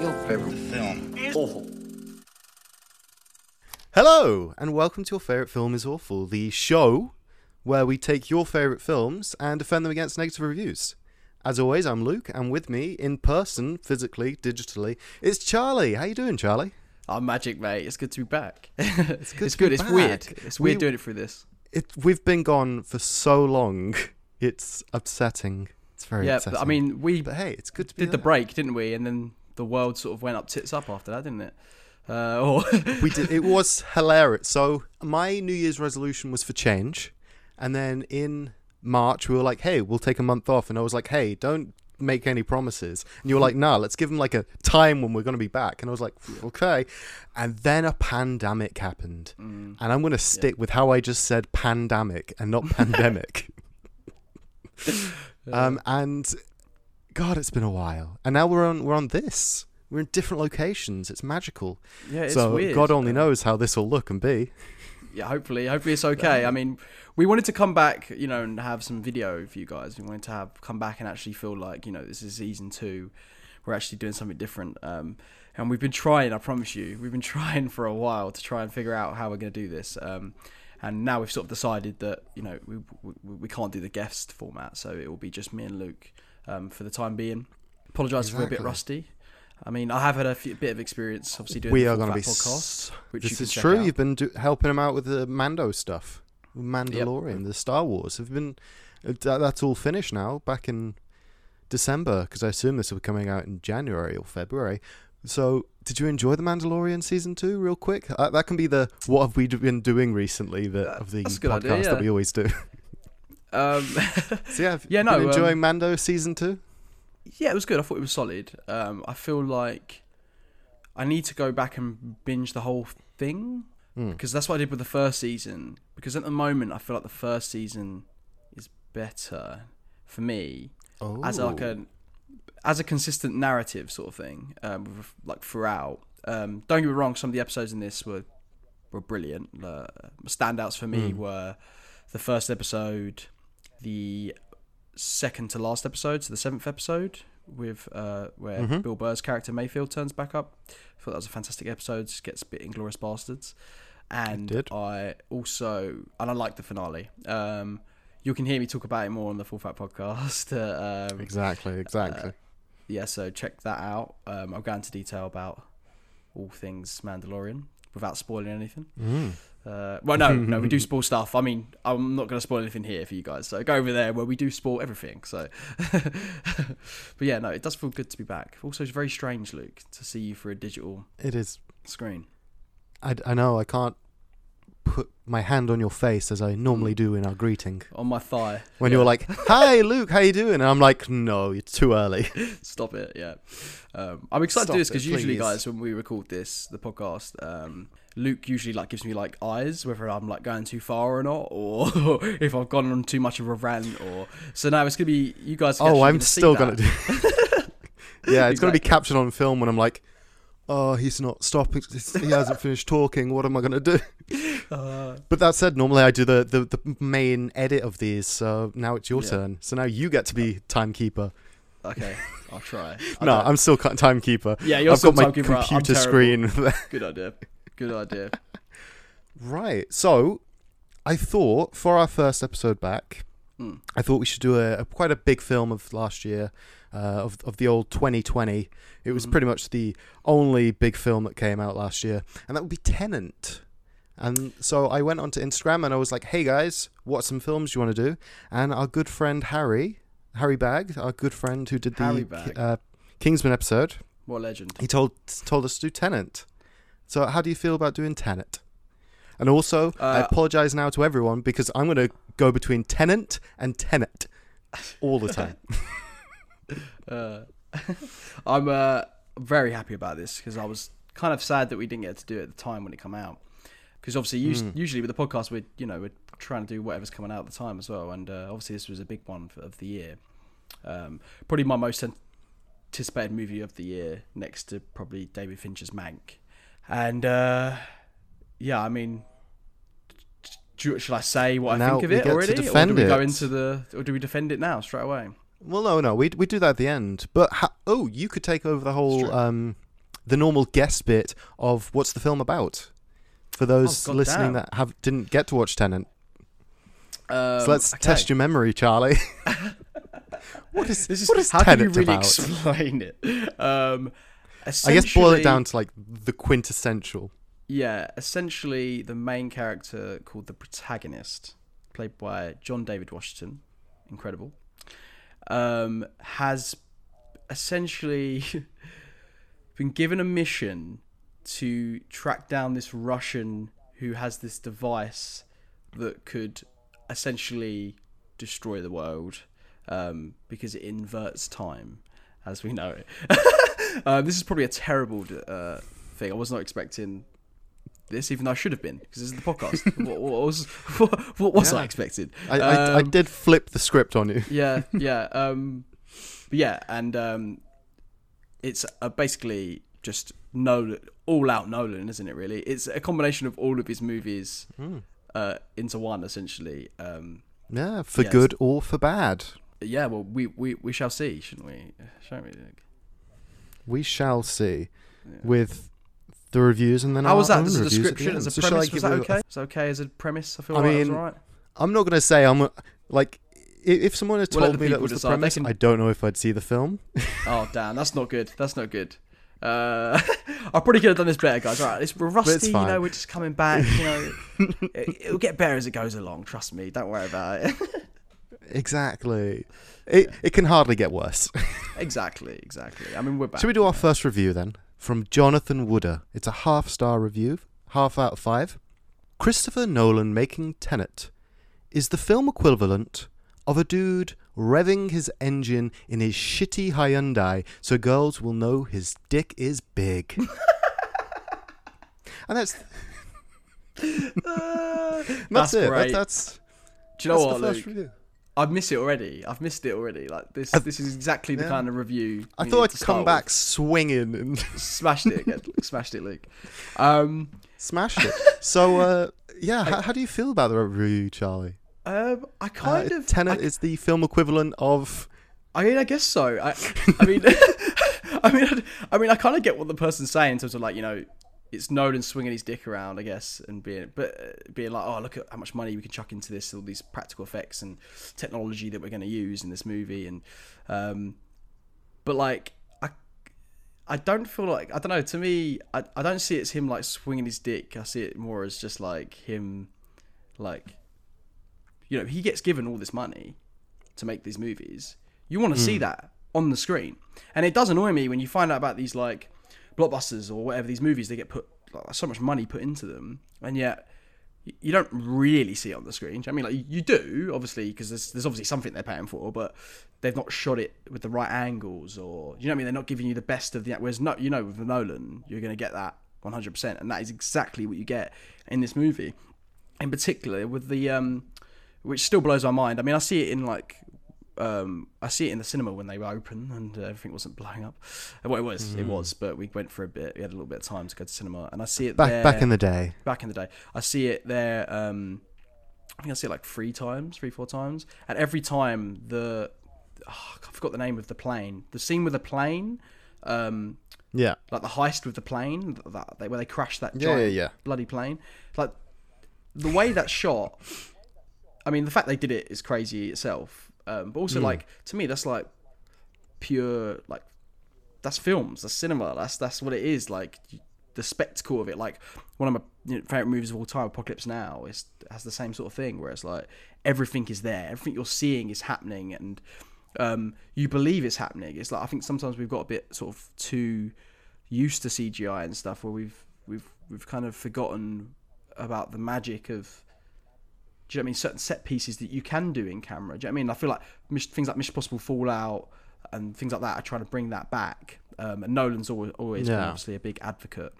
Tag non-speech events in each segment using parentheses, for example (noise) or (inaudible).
Your favorite film is awful. Hello, and welcome to Your Favourite Film is Awful, the show where we take your favourite films and defend them against negative reviews. As always, I'm Luke, and with me in person, physically, digitally, it's Charlie. How you doing, Charlie? I'm magic, mate. It's good to be back. (laughs) it's good It's good. It's weird. It's weird We- doing it through this. It, we've been gone for so long. It's upsetting. It's very Yeah, upsetting. but I mean, we but hey, it's good to be did the break, didn't we? And then the world sort of went up tits up after that, didn't it? Uh, or (laughs) we did. It was hilarious. So my New Year's resolution was for change, and then in March we were like, "Hey, we'll take a month off," and I was like, "Hey, don't make any promises." And you were like, "Nah, let's give them like a time when we're going to be back." And I was like, "Okay," and then a pandemic happened, Mm. and I'm going to stick with how I just said pandemic and not (laughs) pandemic. (laughs) um, and God, it's been a while, and now we're on we're on this. We're in different locations. It's magical yeah, it's so weird. God only knows how this will look and be. Yeah, hopefully, hopefully it's okay. I mean, we wanted to come back, you know, and have some video for you guys. We wanted to have come back and actually feel like, you know, this is season two. We're actually doing something different. Um, and we've been trying. I promise you, we've been (laughs) trying for a while to try and figure out how we're going to do this. Um, and now we've sort of decided that you know we we, we can't do the guest format, so it will be just me and Luke um, for the time being. Apologise if we're a bit rusty. I mean, I have had a few, bit of experience, obviously doing we are going to be. podcast, which this you can is true. out. You've been do- helping him out with the Mando stuff, Mandalorian, the Star Wars. Have been. uh, that- That's all finished now. Back in December, because I assume this will be coming out in January or February. So, did you enjoy the Mandalorian season two? Real quick, uh, that can be the what have we been doing recently that of the that's a good podcast idea, that we always do. (laughs) Um, (laughs) so yeah, (laughs) Yeah, no, been enjoying um, Mando season two. yeah, it was good. I thought it was solid. Um, I feel like I need to go back and binge the whole thing Hmm. because that's what I did with the first season. Because at the moment, I feel like the first season is better for me Oh, as like a as a consistent narrative sort of thing. Um, with, like throughout. Um, don't get me wrong. Some of the episodes in this were were brilliant. Uh, standouts for me Hmm. were the first episode, the second to last episode, so the seventh episode with uh, where Mhm. Bill Burr's character Mayfield turns back up. I thought that was a fantastic episode. Just gets a bit Inglourious Basterds, and. I also and I like the finale. Um, you can hear me talk about it more on the Full Fat podcast. (laughs) Uh, um, exactly, exactly. yeah, so check that out. Um, I'll go into detail about all things Mandalorian without spoiling anything. Mm. Uh, well, no, no, we do (laughs) spoil stuff. I mean, I'm not going to spoil anything here for you guys. So go over there where we do spoil everything. So, (laughs) but yeah, no, it does feel good to be back. Also, it's very strange, Luke, to see you for a digital It is screen. I, I know I can't put my hand on your face as I normally do in our greeting. On my thigh. When Yeah. you're like, "Hi, Luke, how you doing?" and I'm like, "No, it's too early." (laughs) Stop it, yeah. Um, I'm excited to do this because usually, guys, when we record this, the podcast, um, Luke usually like gives me like eyes whether I'm like going too far or not, or (laughs) if I've gone on too much of a rant, or so now it's gonna be you guys. oh, I'm gonna still gonna do. (laughs) (laughs) yeah, it's gonna be captured on film when I'm like, "Oh, he's not stopping. He hasn't finished talking. What am I gonna do?" Uh, But that said, normally I do the, the, the main edit of these, so now it's your Yeah. turn. So now you get to be timekeeper. okay, I'll try. No, I'm still timekeeper. yeah, you're I've still got my timekeeper, I'm computer screen. Good idea. Good idea. Right. So, I thought for our first episode back, Mm. I thought we should do a, a quite a big film of last year, uh, of of the old 2020. It was Mhm. pretty much the only big film that came out last year, and that would be Tenant. And so I went onto Instagram and I was like, "Hey guys, what some films you want to do?" And our good friend Harry, Harry Bag, our good friend who did the uh, Kingsman episode, What legend. he told told us to do Tenant. So how do you feel about doing Tenant? And also, I Uh, apologize now to everyone because I'm going to go between Tenant and Tenet all the time. (laughs) Uh, (laughs) I'm uh, very happy about this because I was kind of sad that we didn't get to do it at the time when it came out. Because obviously, us- Mm. usually with the podcast, we're you know we're trying to do whatever's coming out at the time as well, and uh, obviously this was a big one for, of the year. Um, probably my most anticipated movie of the year, next to probably David Fincher's Mank, and uh, yeah, I mean. Do, shall I say what I think of it already, or do we go into the, or do we defend it now straight away? well, no, no, we we do that at the end. But ha- oh, you could take over the whole um, the normal guest bit of what's the film about for those Oh, listening damn. that have didn't get to watch Tenant. Um, So let's okay. test your memory, Charlie. (laughs) what is This is what is how can you really about? explain it? Um, I guess boil it down to like the quintessential. Yeah, essentially the main character called the protagonist, played by John David Washington, incredible, um, has essentially (laughs) been given a mission to track down this Russian who has this device that could essentially destroy the world um, because it inverts time as we know it. (laughs) uh, this is probably a terrible uh, thing. I was not expecting this, even though I should have been, because this is the podcast. (laughs) what, what was what, what was I expected? I, I, I Um, did flip the script on you. yeah, (laughs) yeah, um, yeah, and um, it's uh, basically just Nolan, all out Nolan, isn't it? Really, it's a combination of all of his movies Hmm. uh, into one, essentially. Um, Yeah, for Yes. good or for bad. yeah, well, we, we, we shall see, shouldn't we? Shall we? We shall see with the reviews and then How our was that? own As a the description, as a So shall I premise, give was that okay? Was that okay as a premise? I feel I like that was mean, alright. I'm not gonna say I'm like if someone had We'll told me that was the decide. They premise, can- I don't know if I'd see the film. (laughs) Oh damn, that's not good. That's not good. Uh, I probably could have done this better, guys. All right, it's, we're rusty. You know, we're just coming back. You know, (laughs) it, it'll get better as it goes along. Trust me. Don't worry about it. (laughs) exactly. It it can hardly get worse. (laughs) exactly, exactly. I mean, we're back. Should we do our first review then? From Jonathan Wooder. It's a half star review, half out of five. Christopher Nolan making Tenet is the film equivalent of a dude revving his engine in his shitty Hyundai so girls will know his dick is big. (laughs) and that's Uh, (laughs) that's, That's it. That- that's do you know that's what, the first Luke? review. I've missed it already. I've missed it already. Like this. I- this is exactly the yeah. kind of review. I thought I'd come back with. swinging and (laughs) Smashed it again. Smashed it, Luke. Um, smashed it. So, uh, yeah, how, how do you feel about the review, Charlie? um, I kind uh, of. Tenet I, is the film equivalent of I mean, I guess so. I, I mean, (laughs) I mean, I mean, I kind of get what the person's saying in terms of like, you know, it's Nolan swinging his dick around, I guess, and being, but uh, being like, oh, look at how much money we can chuck into this, all these practical effects and technology that we're going to use in this movie, and, um, but like, I, I don't feel like I don't know. To me, I, I don't see it's him like swinging his dick. I see it more as just like him, like, you know, he gets given all this money to make these movies. You want to see that on the screen, and it does annoy me when you find out about these like blockbusters or whatever these movies they get put like, so much money put into them, and yet you don't really see it on the screen. I mean, like you do obviously because there's, there's obviously something they're paying for, but they've not shot it with the right angles, or you know what I mean. They're not giving you the best of the. Whereas no, you know, with Nolan, you're going to get that 100, percent and that is exactly what you get in this movie. In particular, with the um, which still blows my mind. I mean, I see it in like um, I see it in the cinema when they were open and uh, everything wasn't blowing up. Uh, Well, it was, it was, but we went for a bit. We had a little bit of time to go to cinema, and I see it back there, back in the day. back in the day. I see it there. Um, I think I see it like three times, three four times, and every time the oh, I forgot the name of the plane. The scene with the plane. Um, Yeah, like the heist with the plane, that, that where they crashed that Yeah, yeah, yeah. bloody plane. Like the way that shot. I mean, the fact they did it is crazy itself. Um, but also, like to me, that's like pure like that's films, that's cinema. That's that's what it is. Like the spectacle of it. Like one of my you know, favorite movies of all time, Apocalypse Now, is has the same sort of thing where it's like everything is there, everything you're seeing is happening, and um, you believe it's happening. It's like I think sometimes we've got a bit sort of too used to CGI and stuff where we've we've we've kind of forgotten about the magic of do you know what I mean certain set pieces that you can do in camera. Do you know what I mean? I feel like things like Mission Possible Fallout and things like that are trying to bring that back. Um, and Nolan's always always been Yeah. obviously a big advocate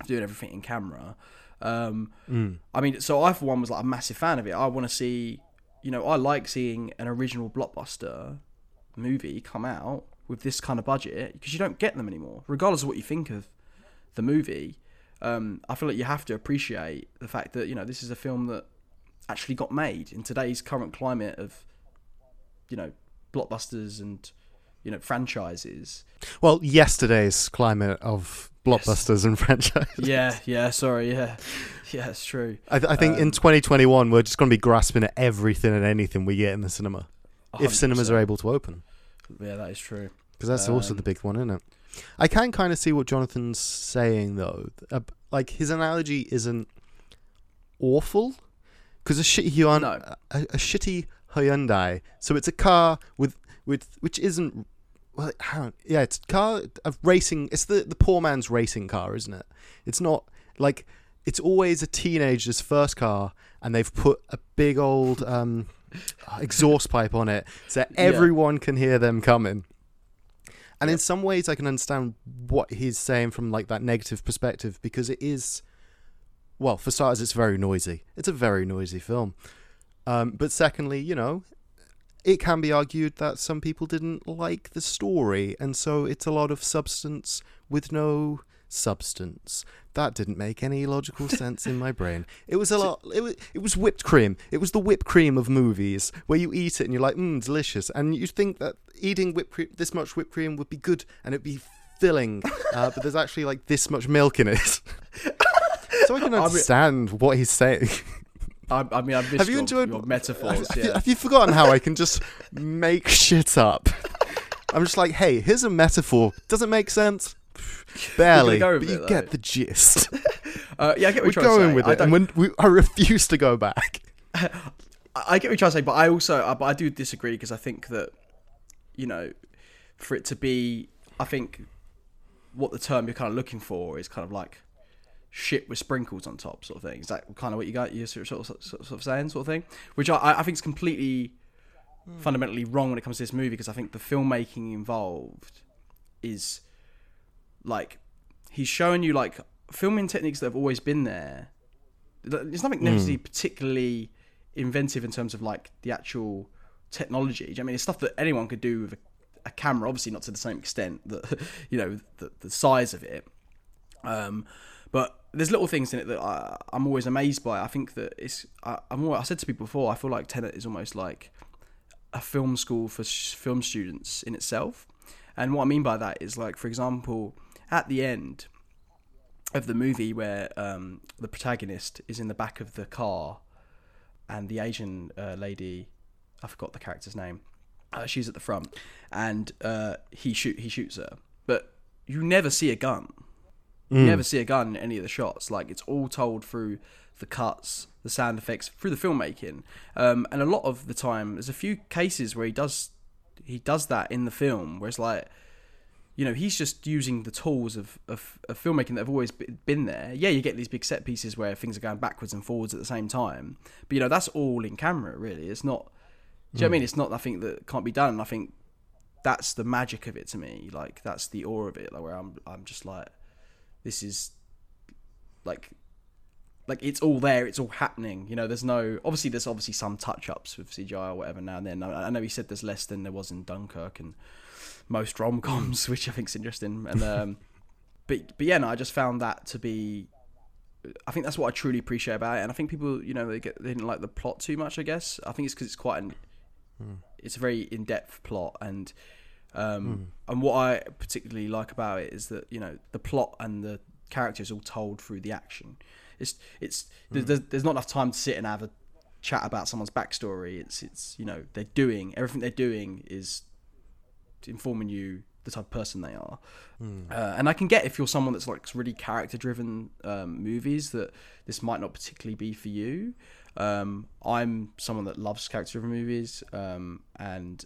of doing everything in camera. Um, Mm. I mean, so I for one was like a massive fan of it. I want to see, you know, I like seeing an original blockbuster movie come out with this kind of budget because you don't get them anymore, regardless of what you think of the movie. Um, I feel like you have to appreciate the fact that you know this is a film that actually got made in today's current climate of, you know, blockbusters and you know franchises. Well, yesterday's climate of blockbusters and (laughs) franchises. Yeah, yeah. Sorry, yeah, yeah. It's true. I, th- I think in Um, 2021 we're just going to be grasping at everything and anything we get in the cinema if cinemas are able to open. Yeah, that is true. Because that's also Um, the big one, isn't it? I can kind of see what Jonathan's saying though. Uh, like his analogy isn't awful because a shitty Hyun- No. a, a shitty Hyundai. So it's a car with with which isn't well. Yeah, it's a car of racing. It's the the poor man's racing car, isn't it? It's not like it's always a teenager's first car, and they've put a big old um, exhaust pipe on it so that (laughs) Yeah. everyone can hear them coming. And in some ways, I can understand what he's saying from like that negative perspective because it is, well, for starters, it's very noisy. It's a very noisy film. Um, but secondly, you know, it can be argued that some people didn't like the story, and so it's a lot of substance with no substance. That didn't make any logical (laughs) sense in my brain. It was a lot. It was, it was whipped cream. It was the whipped cream of movies, where you eat it and you're like, mmm, delicious, and you think that eating whipped cream, this much whipped cream would be good and it'd be filling, uh, but there's actually like this much milk in it. (laughs) so I can I understand what he's saying. I, I mean, I've missed Have you your, enjoyed your metaphors? Have, you, yeah. have you forgotten how I can just make shit up? I'm just like, hey, here's a metaphor. Doesn't make sense. (laughs) Barely, go but you it, get the gist. (laughs) Uh, yeah, I get what We're you're trying to going with I it, and we, I refuse to go back. I (laughs) I get what you're trying to say, but I also, uh, but I do disagree because I think that, you know, for it to be, I think, what the term you're kind of looking for is kind of like shit with sprinkles on top, sort of thing. Is that kind of what you got? You're sort of, sort of, sort of saying, sort of thing, which I, I think is completely fundamentally wrong when it comes to this movie because I think the filmmaking involved is like he's showing you like filming techniques that have always been there. There's nothing necessarily particularly inventive in terms of like the actual technology. Do you know I mean, it's stuff that anyone could do with a, a camera. Obviously, not to the same extent that (laughs) you know the, the size of it. Um, but there's little things in it that I, I'm always amazed by. I think that it's. I, I'm. Always, I said to people before. I feel like Tenet is almost like a film school for s- film students in itself. And what I mean by that is like, for example, at the end of the movie where um, the protagonist is in the back of the car and the Asian uh, lady, I forgot the character's name, uh, she's at the front and uh, he shoot he shoots her, but you never see a gun. You never see a gun in any of the shots. Like it's all told through the cuts, the sound effects, through the filmmaking. Um, and a lot of the time, there's a few cases where he does he does that in the film, where it's like, you know, he's just using the tools of, of, of filmmaking that have always been there. Yeah, you get these big set pieces where things are going backwards and forwards at the same time, but you know that's all in camera. Really, it's not. Do you know what I mean? It's not nothing that can't be done. And I think that's the magic of it to me. Like that's the awe of it. Like where I'm, I'm just like, this is like like it's all there it's all happening you know there's no obviously there's obviously some touch ups with cgi or whatever now and then. I I know he said there's less than there was in dunkirk and most rom-coms (laughs) which i think is interesting and um (laughs) but but yeah no i just found that to be i think that's what i truly appreciate about it and i think people you know they get they didn't like the plot too much i guess. I think it's because it's quite an it's a very in-depth plot and um, and what I particularly like about it is that you know the plot and the characters all told through the action. It's it's there's, there's not enough time to sit and have a chat about someone's backstory. It's it's you know they're doing everything they're doing is informing you the type of person they are. Uh, and I can get if you're someone that's like really character driven um, movies that this might not particularly be for you. Um, I'm someone that loves character driven movies, um, and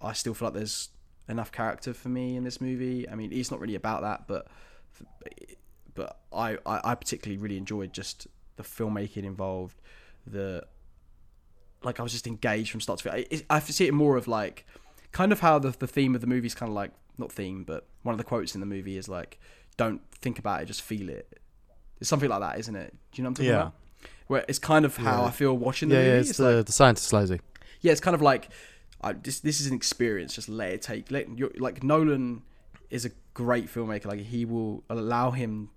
I still feel like there's enough character for me in this movie. I mean, it's not really about that, but but I, I, I particularly really enjoyed just the filmmaking involved, the like I was just engaged from start to finish. I, I see it more of like kind of how the the theme of the movie is kind of like not theme, but one of the quotes in the movie is like, "Don't think about it, just feel it." It's something like that, isn't it? Do you know what I'm talking Yeah. about? Where it's kind of how Yeah. I feel watching the Yeah, movie. yeah, it's, It's the, like, the scientist lazy. yeah, it's kind of like I, this. This is an experience. Just let it take. Let you like Nolan is a great filmmaker. Like he will allow him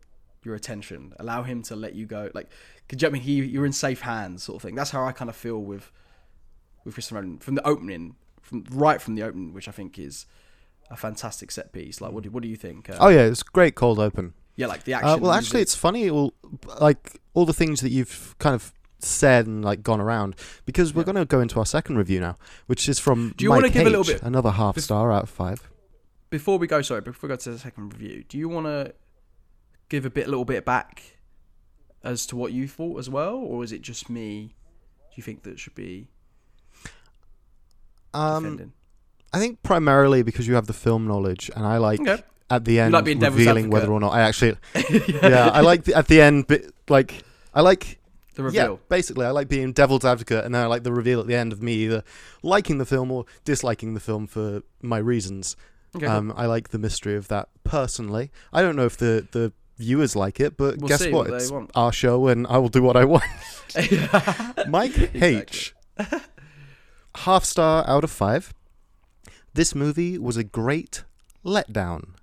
your attention, allow him to let you go. Like, could you know I mean? He, you're in safe hands, sort of thing. That's how I kind of feel with with Christopher Nolan from the opening, from right from the opening, which I think is a fantastic set piece. Like, what do, what do you think? Uh, Oh yeah, it's great cold open. yeah, like the action. Uh, well, actually, it's funny. All like all the things that you've kind of said and like gone around because we're Yeah. going to go into our second review now, which is from Do you Mike wanna give a little bit- another half star out of five. before we go. Sorry, before we go to the second review, do you want to give a bit, a little bit back as to what you thought as well, or is it just me? Do you think that should be Um, defending? I think primarily because you have the film knowledge, and I like Okay. at the end like revealing whether or not I actually. (laughs) yeah, I like the, at the end, bit, like I like The Yeah, reveal. basically, I like being devil's advocate, and then I like the reveal at the end of me either liking the film or disliking the film for my reasons. Okay, cool. Um, I like the mystery of that personally. I don't know if the, the viewers like it, but We'll guess what? what it's want. our show, and I will do what I want. (laughs) (laughs) (laughs) Mike H. Half star out of five. This movie was a great letdown.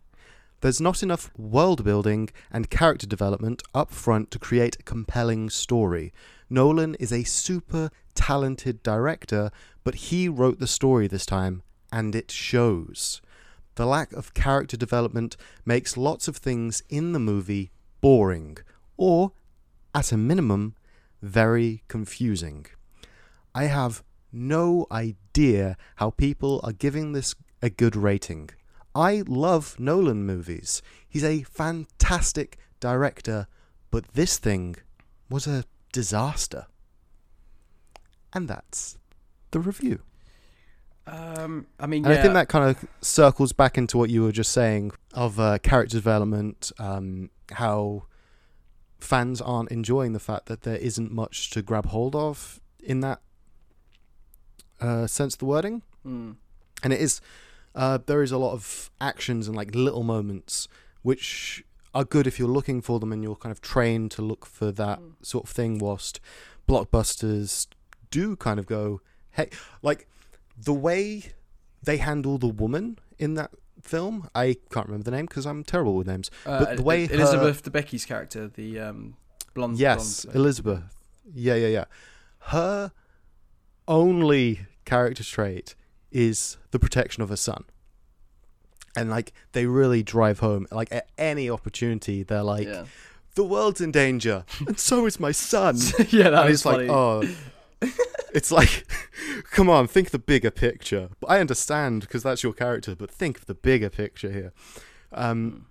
There's not enough world building and character development up front to create a compelling story. Nolan is a super talented director, but he wrote the story this time, and it shows. The lack of character development makes lots of things in the movie boring, or, at a minimum, very confusing. I have no idea how people are giving this a good rating. I love Nolan movies. He's a fantastic director, but this thing was a disaster. And that's the review. Um, I mean, And yeah, I think that kind of circles back into what you were just saying of uh, character development, um, how fans aren't enjoying the fact that there isn't much to grab hold of in that uh, sense of the wording. Mm. And it is, uh, there is a lot of actions and like little moments which are good if you're looking for them and you're kind of trained to look for that Mm. sort of thing. Whilst blockbusters do kind of go, hey, like the way they handle the woman in that film. I can't remember the name because I'm terrible with names. Uh, But the way her- Elizabeth Debicki's character, the um, blonde, yes, blonde, Elizabeth. Yeah, yeah, yeah. Her only character trait is the protection of her son. And like they really drive home like at any opportunity they're like yeah, the world's in danger and so is my son. (laughs) yeah, that it's funny. like oh. It's like (laughs) come on think the bigger picture. But i understand because that's your character but think of the bigger picture here. Um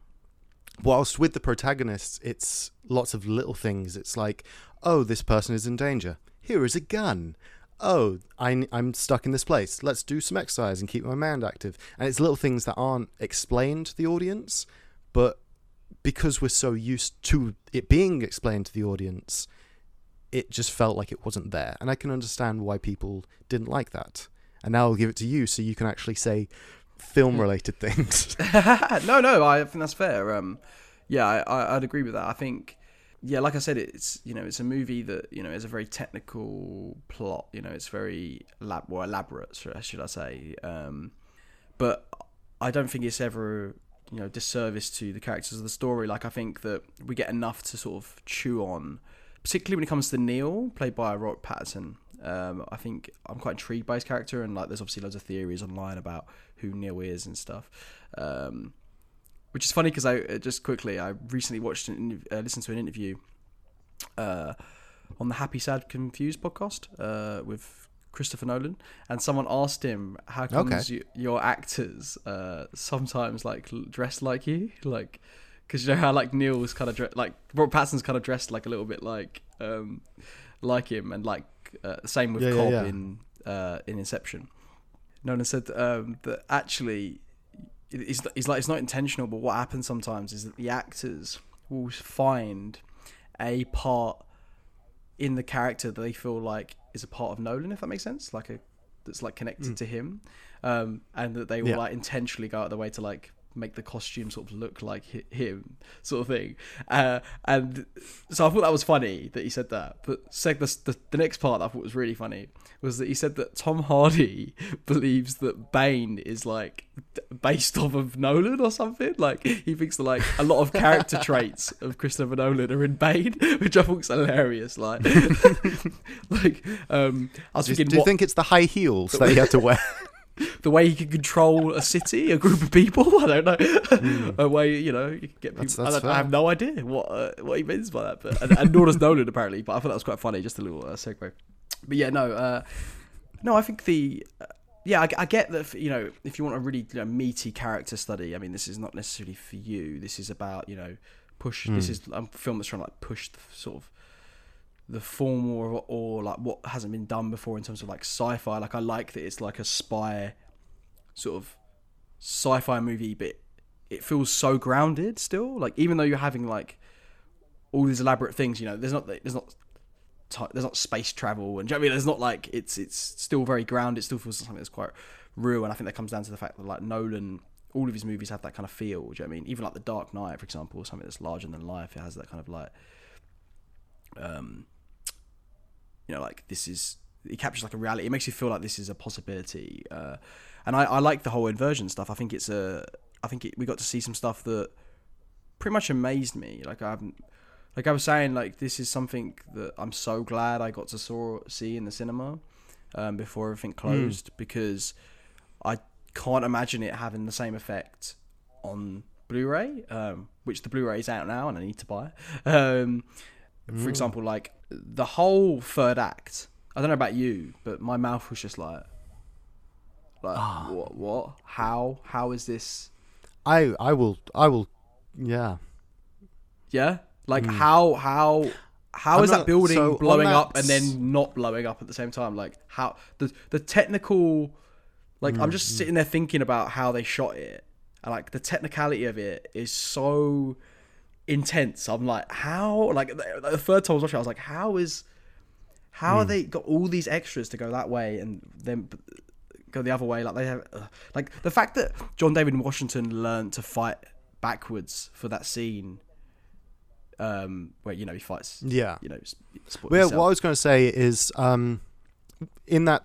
whilst with the protagonists it's lots of little things. It's like oh this person is in danger. Here is a gun oh I, i'm stuck in this place let's do some exercise and keep my mind active and it's little things that aren't explained to the audience but because we're so used to it being explained to the audience it just felt like it wasn't there. And I can understand why people didn't like that. And now I'll give it to you so you can actually say film related things. (laughs) no, no, I think that's fair. Um, yeah, I, I, I'd agree with that. I think, yeah, like I said, it's you know, it's a movie that you know is a very technical plot. You know, it's very lab, well, elaborate, should I say? Um, but I don't think it's ever you know disservice to the characters of the story. Like I think that we get enough to sort of chew on, particularly when it comes to Neil, played by Robert Pattinson. Um, I think I'm quite intrigued by his character, and like there's obviously loads of theories online about who Neil is and stuff. Um, which is funny because I uh, just quickly I recently watched and uh, listened to an interview uh, on the Happy Sad Confused podcast uh, with Christopher Nolan, and someone asked him how comes Okay. you, your actors uh, sometimes like dress like you, like because you know how like Neil was kind of dre- like Robert Pattinson's kind of dressed like a little bit like um, like him, and like uh, same with Yeah, yeah, Cobb yeah. in uh, in Inception. Nolan said um, that actually it's, it's like it's not intentional, but what happens sometimes is that the actors will find a part in the character that they feel like is a part of Nolan, if that makes sense, like a that's like connected to him, um, and that they will Yeah. like intentionally go out of their way to like make the costume sort of look like hi- him, sort of thing. Uh, and so I thought that was funny that he said that. But sec- the, the the next part that I thought was really funny was that he said that Tom Hardy (laughs) believes that Bane is like based off of Nolan or something. Like he thinks that like a lot of character (laughs) traits of Christopher Nolan are in Bane, (laughs) which I thought was hilarious. Like, like um, I was do, thinking, do you think it's the high heels that he had to wear? (laughs) the way he can control a city, a group of people. (laughs) I don't know. Hmm. a way you know you can get people. That's- that's I, I have no idea what uh, what he means by that, but and, and nor does Nolan apparently. But I thought that was quite funny. Just a little uh, segue. But yeah, no, uh, no. I think the uh, yeah, I, I get that. You know, if you want a really you know, meaty character study, I mean, this is not necessarily for you. This is about you know push. This is a film that's trying to like push the sort of the form or or like what hasn't been done before in terms of like sci-fi. Like I like that it's like a spy sort of sci-fi movie, but it feels so grounded still. Like even though you're having like all these elaborate things, you know, there's not there's not there's not space travel and you know I mean there's not like it's it's still very grounded. It still feels something that's quite real, and I think that comes down to the fact that like Nolan. All of his movies have that kind of feel. Do you know I mean? Even like The Dark Knight, for example, something that's larger than life. It has that kind of like, um, you know, like this is it captures like a reality. It makes you feel like this is a possibility. Uh, and I, I like the whole inversion stuff. I think it's a, I think it, we got to see some stuff that pretty much amazed me. Like I haven't, like I was saying, like this is something that I'm so glad I got to saw see in the cinema um, before everything closed because I can't imagine it having the same effect on Blu-ray, um, which the Blu-ray is out now and I need to buy. Um, for example, like the whole third act. I don't know about you, but my mouth was just like, like ah. what? What? How? How is this? I I will I will yeah. Yeah, like hmm. how? How? How I'm is not- that building so blowing up and then not blowing up at the same time? Like how the the technical, like I'm just mm-hmm. sitting there thinking about how they shot it, and like the technicality of it is so intense. I'm like, how? Like the, third time I was watching, I was like, how is, how are they got all these extras to go that way and then go the other way? Like they have, uh, like the fact that John David Washington learned to fight backwards for that scene, um, where you know he fights, Yeah. you know, Well, what I was going to say is, um, in that,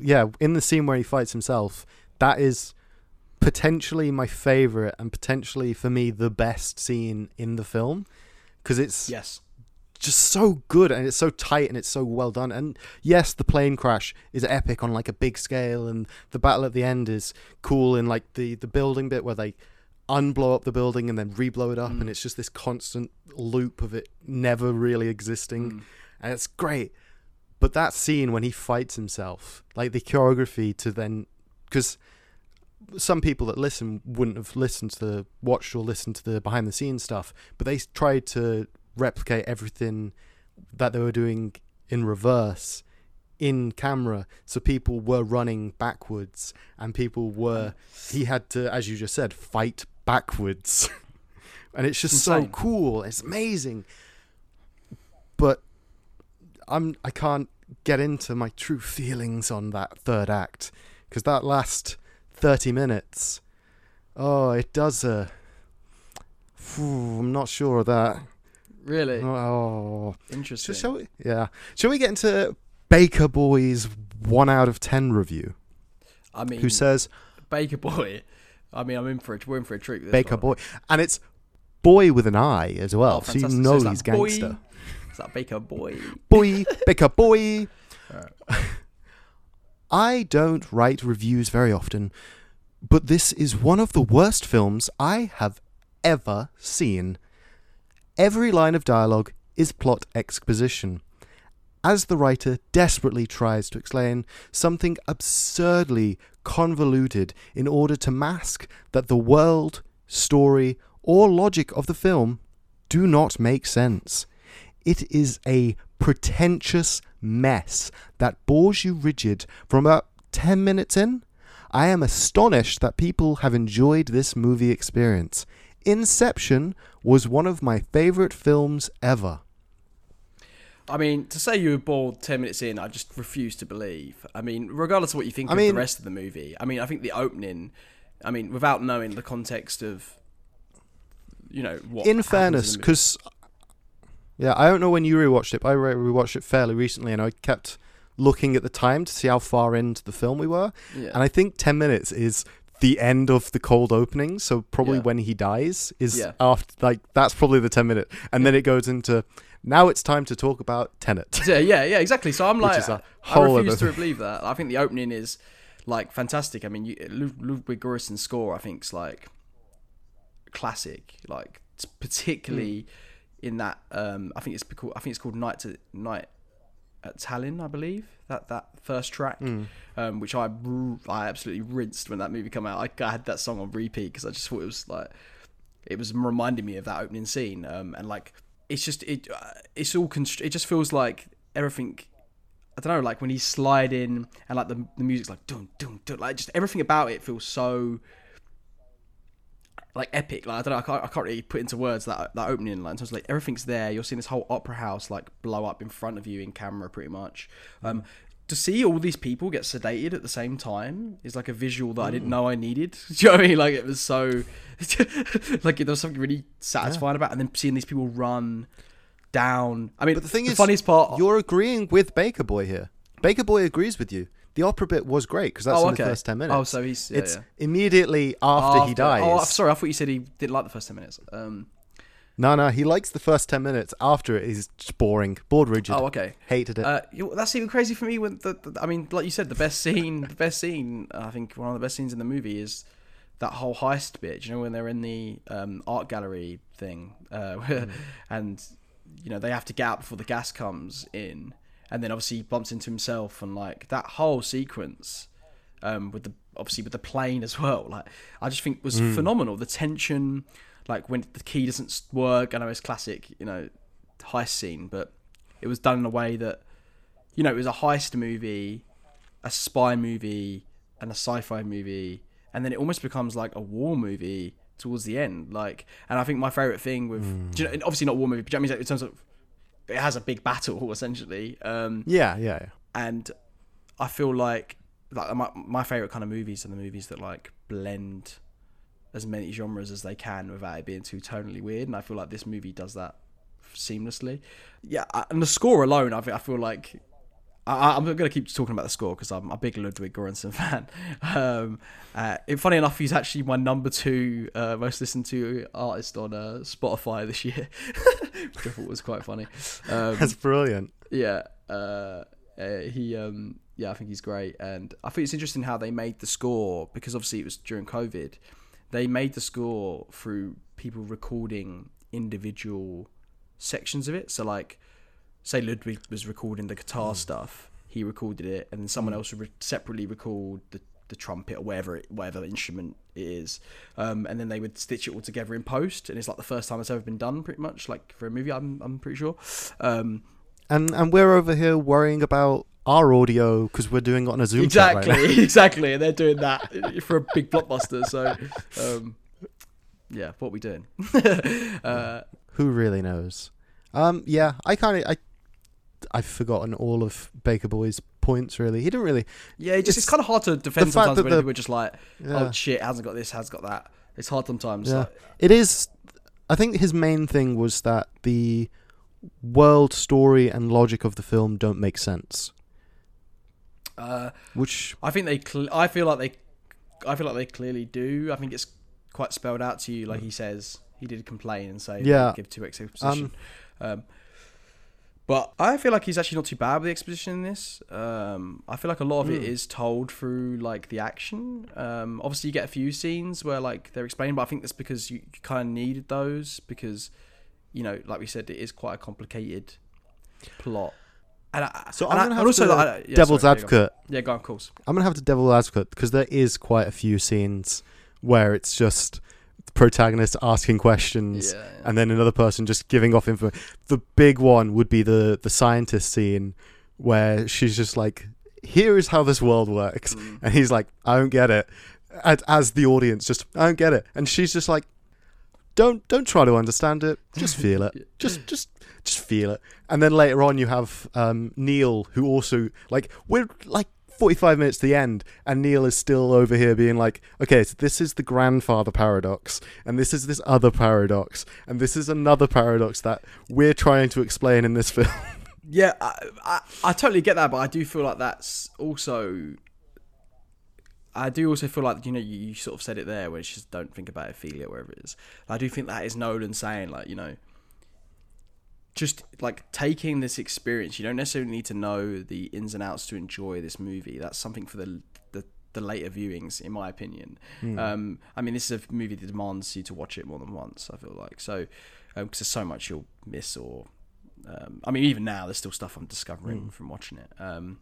yeah, in the scene where he fights himself, that is potentially my favorite and potentially for me the best scene in the film because it's yes, just so good and it's so tight and it's so well done. And yes, the plane crash is epic on like a big scale, and the battle at the end is cool in like the the building bit where they unblow up the building and then reblow it up, mm. and it's just this constant loop of it never really existing, mm. and it's great. But that scene when he fights himself, like the choreography to then, because some people that listen wouldn't have listened to the watched or listened to the behind the scenes stuff, but they tried to replicate everything that they were doing in reverse in camera. So people were running backwards, and people were. He had to, as you just said, fight backwards, (laughs) and it's just so cool. It's amazing, but I'm I can't get into my true feelings on that third act because that last 30 minutes oh it does uh, Phew, I'm not sure of that really oh interesting. Sh- shall we yeah shall we get into Baker Boy's 1 out of 10 review I mean, who says Baker Boy? I mean, I'm in for a, we're in for a treat. Baker one. Boy and it's boy with an I as well Oh, so you know that he's boy? gangster Is that Baker Boy? boy, Baker boy. (laughs) (laughs) I don't write reviews very often, but this is one of the worst films I have ever seen. Every line of dialogue is plot exposition. As the writer desperately tries to explain something absurdly convoluted in order to mask that the world, story, or logic of the film do not make sense. It is a pretentious mess that bores you rigid from about 10 minutes in. I am astonished that people have enjoyed this movie experience. Inception was one of my favorite films ever. I mean, to say you were bored ten minutes in, I just refuse to believe. I mean, regardless of what you think I of mean- the rest of the movie, I mean, I think the opening, I mean, without knowing the context of, you know, what. In fairness, because yeah, I don't know when you rewatched it, but I re- rewatched it fairly recently, and I kept looking at the time to see how far into the film we were, Yeah. and I think ten minutes is the end of the cold opening. So probably Yeah. when he dies is Yeah. after like that's probably the ten minute, and then it goes into now it's time to talk about Tenet. (laughs) Yeah, yeah, yeah, exactly. So I'm like, I refuse to believe that. I think the opening is like fantastic. I mean, you, Ludwig Göransson's score, I think, is like classic. Like it's particularly hmm. In that. Um, I think it's called. I think it's called Night to Night at Tallinn, I believe. That that first track, um, which I absolutely rinsed when that movie came out. I, I had that song on repeat because I just thought it was like it was reminding me of that opening scene. Um, and like it's just it uh, it's all const- it just feels like everything. I don't know, like when he's sliding and like the the music's like dun dun dun, like just everything about it feels so like epic. Like I don't know, I can't, I can't really put into words that that opening. Like in terms like everything's there. You're seeing this whole opera house like blow up in front of you in camera, pretty much. Um, to see all these people get sedated at the same time is like a visual that I didn't know I needed. (laughs) Do you know what I mean? Like it was so (laughs) like there was something really satisfying about, it. and then seeing these people run down. I mean, But the thing is, funniest part. you're agreeing with Baker Boy here. Baker Boy agrees with you. The opera bit was great because that's Oh, in okay. the first ten minutes. Oh, so he's- yeah, it's yeah. immediately after, he dies. Oh, sorry, I thought you said he didn't like the first ten minutes. Um, No, no, he likes the first ten minutes. After it, he's just boring, bored, rigid. oh, okay. Hated it. Uh, that's even crazy for me. When the, the, I mean, like you said, the best scene, the best scene. I think one of the best scenes in the movie is that whole heist bit. You know, when they're in the um, art gallery thing, uh, (laughs) and you know they have to get out before the gas comes in, and then obviously he bumps into himself, and like that whole sequence um, with the obviously with the plane as well. Like I just think was phenomenal. The tension, like when the key doesn't work. I know it's classic, you know, heist scene, but it was done in a way that, you know, it was a heist movie, a spy movie, and a sci-fi movie, and then it almost becomes like a war movie towards the end. Like, and I think my favorite thing with, do you know, obviously not war movie, but do you know I mean in terms of it has a big battle (laughs) essentially. Um, yeah, yeah, yeah. and I feel like like my my favorite kind of movies are the movies that like blend as many genres as they can without it being too tonally weird, and I feel like this movie does that seamlessly. Yeah, and the score alone, I, I feel like. I, I'm going to keep talking about the score because I'm a big Ludwig Göransson (laughs) fan. Um, uh, it, funny enough, he's actually my number two uh, most listened to artist on uh, Spotify this year, (laughs) which I thought was quite funny. Um, That's brilliant. yeah, uh, uh, he, um, yeah, I think he's great, and I think it's interesting how they made the score because obviously it was during COVID. They made the score through people recording individual sections of it. So, like, say Ludwig was recording the guitar stuff, he recorded it, and then someone else would re- separately record the the trumpet or whatever it, whatever instrument it is, um, and then they would stitch it all together in post. And it's like the first time it's ever been done, pretty much, like for a movie. I'm I'm pretty sure. Um, And and we're over here worrying about our audio because we're doing it on a Zoom chat right exactly, (laughs) exactly. And they're doing that for a big blockbuster. So, um, yeah, what are we doing? (laughs) uh, Who really knows? Um, yeah, I kind of I I've forgotten all of Baker Boy's points. Really, he didn't really. yeah, it just, it's, It's- kind of hard to defend sometimes when the- people are just like, Yeah. "Oh shit, hasn't got this, has got that." It's hard sometimes. Yeah, like- it is. I think his main thing was that the world story and logic of the film don't make sense. uh, Which I think they. Cl- I feel like they. I feel like they clearly do. I think it's quite spelled out to you, like he says. He did complain and say, Yeah. give two exposition." Um, but I feel like he's actually not too bad with the exposition in this. Um, I feel like a lot of it Mm. is told through like the action. Um, obviously, you get a few scenes where like they're explained, but I think that's because you, you kind of needed those because you know, like we said, it is quite a complicated plot. And I, so and I'm gonna and have also to like, yeah, devil's sorry, yeah, go on. advocate. Yeah, go on, of course. I'm gonna have to devil advocate because there is quite a few scenes where it's just the protagonist asking questions Yeah, yeah. and then another person just giving off info. The big one would be the the scientist scene where she's just like, "Here is how this world works," Mm. and he's like, "I don't get it." As, as the audience, just I don't get it, and she's just like, "Don't don't try to understand it. Just (laughs) feel it. Just just just feel it." And then later on, you have um, Neil, who also like we're like. 45 minutes to the end and Neil is still over here being like okay so this is the grandfather paradox and this is this other paradox and this is another paradox that we're trying to explain in this (laughs) film Yeah, I, I, I totally get that, but I do feel like that's also. I do also feel like you know you, you sort of said it there, where it's just don't think about it, wherever it is. I do think that is Nolan saying like you know, just like taking this experience. You don't necessarily need to know the ins and outs to enjoy this movie. That's something for the the, the later viewings, in my opinion. Hmm. Um, I mean, this is a movie that demands you to watch it more than once. I feel like so because there's so much you'll miss or. Um, I mean, even now, there's still stuff I'm discovering Hmm. from watching it. Um,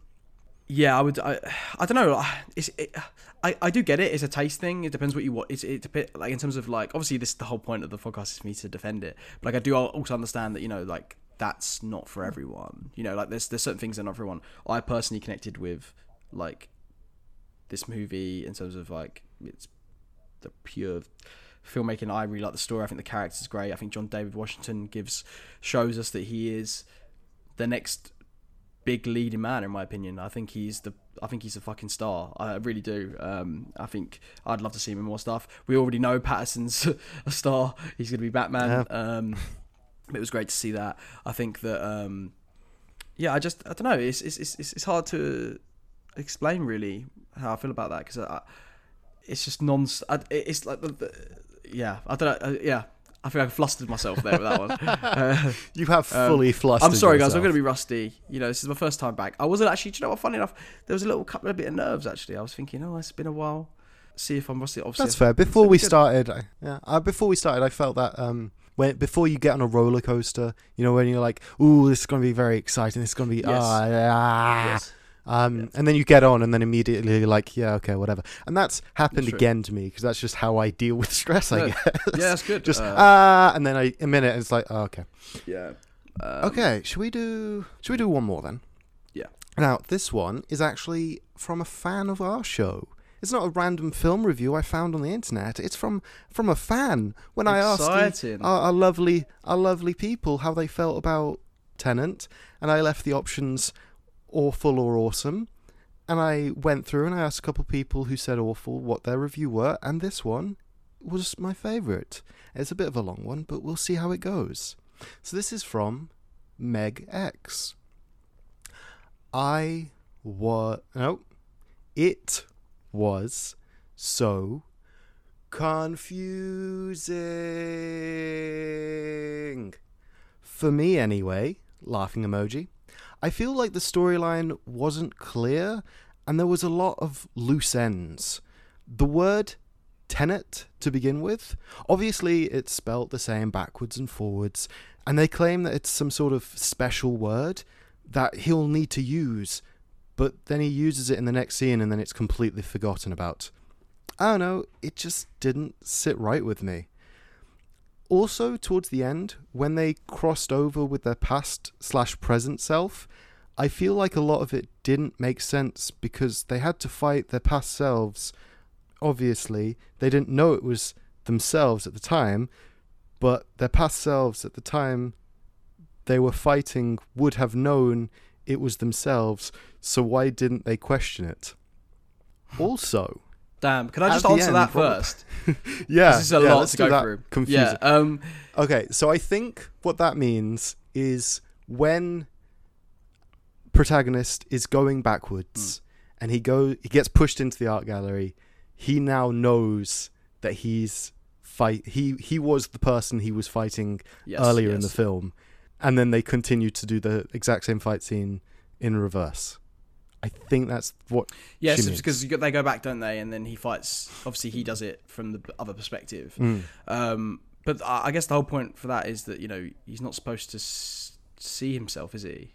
yeah, I would. I, I don't know. It's, it, I, I do get it. It's a taste thing. It depends what you want. It's it depends like in terms of like obviously this is the whole point of the podcast is for me to defend it. But like I do also understand that you know like that's not for everyone. You know like there's there's certain things that are not for everyone. I personally connected with like this movie in terms of like it's the pure filmmaking. I really like the story. I think the character's great. I think John David Washington gives shows us that he is the next big leading man in my opinion. I think he's the I think he's a fucking star. I really do. Um, I think I'd love to see him in more stuff. We already know Pattinson's (laughs) a star. He's going to be Batman. Um, it was great to see that. I think that um, yeah, I just I don't know. It's it's it's it's hard to explain really how I feel about that because it's just non. It's like the, the, yeah. I don't know. Uh, yeah. I think I flustered myself there with that one. (laughs) Uh, You have um, fully flustered. I'm sorry, guys. I'm going to be rusty. You know, this is my first time back. I wasn't actually. Do you know what? Funny enough, there was a little couple of bit of nerves. Actually, I was thinking, oh, it's been a while. See if I'm rusty. Obviously, That's fair. Before we good. started, I- yeah, uh, before we started, I felt that um, when before you get on a roller coaster, you know, when you're like, oh, this is going to be very exciting. This is going to be Yes. ah, ah," Yes. Um, and then you get on, and then immediately you're like, "Yeah, okay, whatever." And that's happened That's again to me because that's just how I deal with (laughs) stress. I guess. Yeah, that's good. (laughs) just Uh, ah, and then I a minute, it's like, oh, okay, yeah. Um, okay. Should we do? Should we do one more then? Yeah. Now this one is actually from a fan of our show. It's not a random film review I found on the internet. It's from from a fan. When I asked our, our lovely our lovely people how they felt about Tenet, and I left the options awful or awesome. And I went through and I asked a couple of people who said awful what their review were, and this one was my favourite. It's a bit of a long one, but we'll see how it goes. So this is from Meg X. I was no, it was so confusing. For me, anyway, laughing emoji. I feel like the storyline wasn't clear and there was a lot of loose ends. The word tenet to begin with, obviously it's spelt the same backwards and forwards, and they claim that it's some sort of special word that he'll need to use, but then he uses it in the next scene and then it's completely forgotten about. I don't know, it just didn't sit right with me. Also, towards the end, when they crossed over with their past slash present self, I feel like a lot of it didn't make sense because they had to fight their past selves. Obviously, they didn't know it was themselves at the time, but their past selves at the time they were fighting would have known it was themselves, so why didn't they question it? Also, Damn. Can I just answer end, that prob- first? (laughs) (laughs) yeah, this is a yeah, lot to go through. Confusing. Yeah. Um. Okay, so I think what that means is when protagonist is going backwards and he go he gets pushed into the art gallery, he now knows that he's fight he he was the person he was fighting Yes, earlier in the film and then they continue to do the exact same fight scene in reverse. I think that's what Yes, it's means. because they go back, don't they? And then he fights. Obviously, he does it from the other perspective. Mm. Um, but I guess the whole point for that is that you know he's not supposed to s- see himself, is he?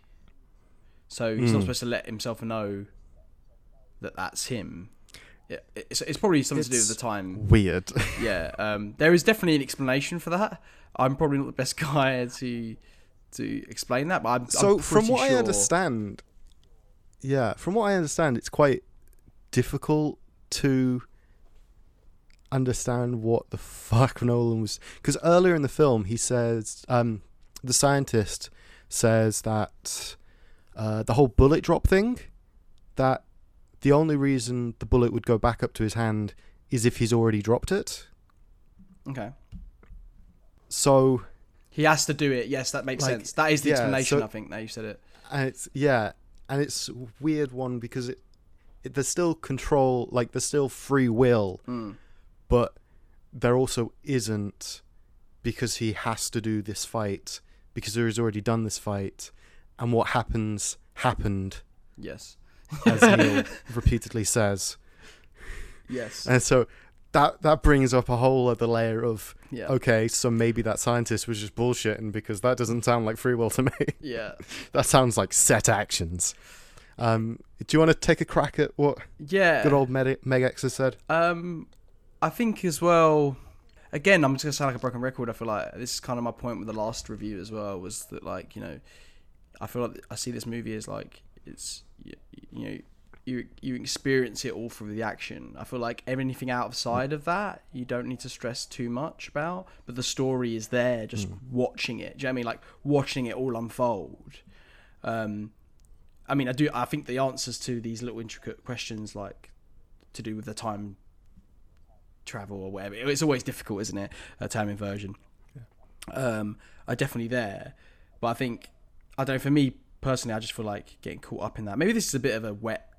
So he's not Mm. supposed to let himself know that that's him. It, it's, it's probably something to do with the time. weird. (laughs) Yeah, um, there is definitely an explanation for that. I'm probably not the best (laughs) guy to to explain that, but I'm so I'm from what I understand, yeah, from what I understand, it's quite difficult to understand what the fuck (laughs) Nolan was. Because earlier in the film, he says, um, the scientist says that uh, the whole bullet drop thing, that the only reason the bullet would go back up to his hand is if he's already dropped it. Okay. So He has to do it. Yes, that makes Like, sense. That is the yeah, explanation. so- I think. Now you said it. and it's yeah and it's a weird one because it, it there's still control like there's still free will Mm. but there also isn't because he has to do this fight because he has already done this fight and what happens happened Yes. as he (laughs) repeatedly says Yes. And so that that brings up a whole other layer of Yeah. okay, so maybe that scientist was just bullshitting because that doesn't sound like free will to me. (laughs) Yeah. that sounds like set actions. Um, do you want to take a crack at what Yeah. good old Meg- Megex has said? Um, I think as well. Again, I'm just gonna sound like a broken record. I feel like this is kind of my point with the last review as well. Was that like you know, I feel like I see this movie as like it's you know you you experience it all through the action. I feel like anything outside of that you don't need to stress too much about. But the story is there, just watching it. Do you know what I mean? Like watching it all unfold. Um, I mean, I do. I think the answers to these little intricate questions, like to do with the time travel or whatever, it's always difficult, isn't it? A time inversion. Um, are definitely there, but I think I don't know. For me personally, I just feel like getting caught up in that. Maybe this is a bit of a wet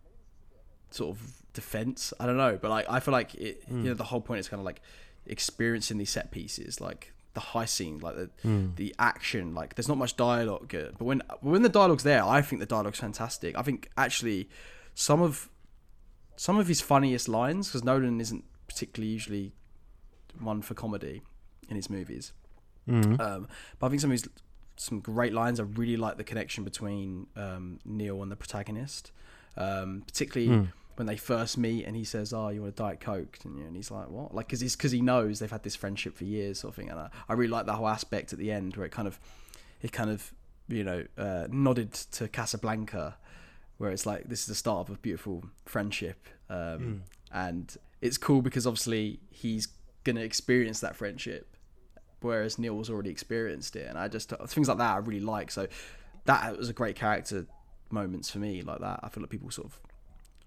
sort of defense. I don't know, but like I feel like it. You know, the whole point is kind of like experiencing these set pieces, like the high scene, like the the action. Like there's not much dialogue, good, but when when the dialogue's there, I think the dialogue's fantastic. I think actually some of some of his funniest lines, because Nolan isn't particularly usually one for comedy in his movies. Um, but I think some of his some great lines. I really like the connection between um, Neil and the protagonist, um, particularly when they first meet and he says, "Oh, you want a diet coke?" And, you know, and he's like, "What?" Like, because because he knows they've had this friendship for years, sort of thing. And I, I really like that whole aspect at the end where it kind of it kind of you know uh, nodded to Casablanca, where it's like this is the start of a beautiful friendship, um, and it's cool because obviously he's gonna experience that friendship whereas Neil's already experienced it, and I just things like that I really like. So that was a great character moments for me like that. I feel like people sort of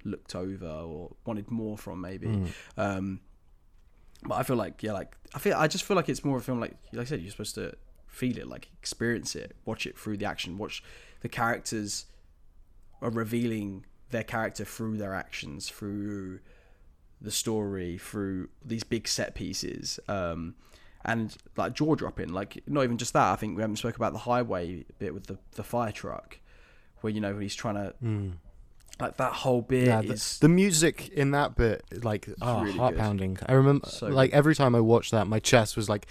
looked over or wanted more from maybe. Um, but I feel like yeah, like I feel I just feel like it's more of a film like like I said, you're supposed to feel it, like experience it, watch it through the action, watch the characters are revealing their character through their actions, through the story, through these big set pieces. Um, and like jaw dropping, like not even just that. I think we haven't spoke about the highway bit with the the fire truck, where you know he's trying to like that whole bit Yeah, the, is the music in that bit, like, oh, really heart good. pounding. I remember, So like, good. every time I watched that, my chest was like,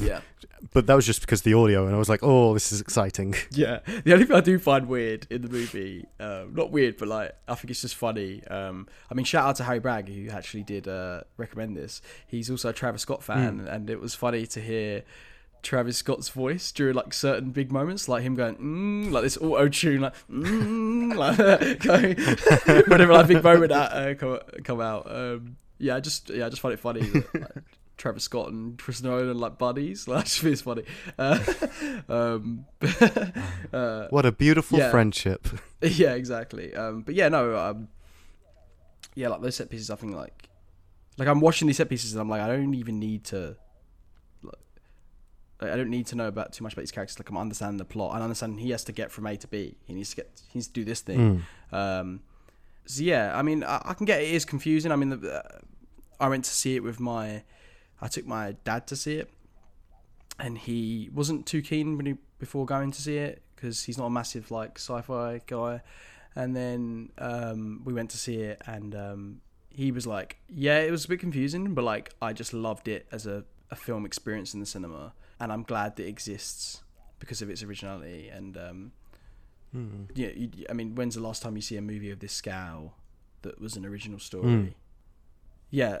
yeah (laughs) but that was just because of the audio, and I was like, oh, this is exciting. (laughs) yeah. The only thing I do find weird in the movie, um, not weird, but like I think it's just funny. Um, I mean, shout out to Harry Bragg who actually did uh, recommend this. He's also a Travis Scott fan, and it was funny to hear. Travis Scott's voice during like certain big moments, like him going mm, like this auto tune, like mm, (laughs) like going (laughs) whenever like big moment that uh, come come out. Um, yeah, I just yeah, I just find it funny that like, Travis Scott and Chris Nolan like buddies. (laughs) Like, just it's funny. Uh, um, uh, What a beautiful yeah. friendship. yeah, exactly. Um, but yeah, no, um, yeah, like those set pieces. I think like, like I'm watching these set pieces and I'm like, I don't even need to. I don't need to know about too much about these characters. Like I'm understanding the plot. and understanding he has to get from A to B. He needs to get. He needs to do this thing. Um, so yeah, I mean, I, I can get it is confusing. I mean, the, uh, I went to see it with my. I took my dad to see it, and he wasn't too keen when he before going to see it because he's not a massive like sci-fi guy. And then um, we went to see it, and um, he was like, "Yeah, it was a bit confusing, but like I just loved it as a, a film experience in the cinema, and I'm glad that it exists because of its originality." And um, yeah, you, I mean, when's the last time you see a movie of this scale that was an original story? Yeah,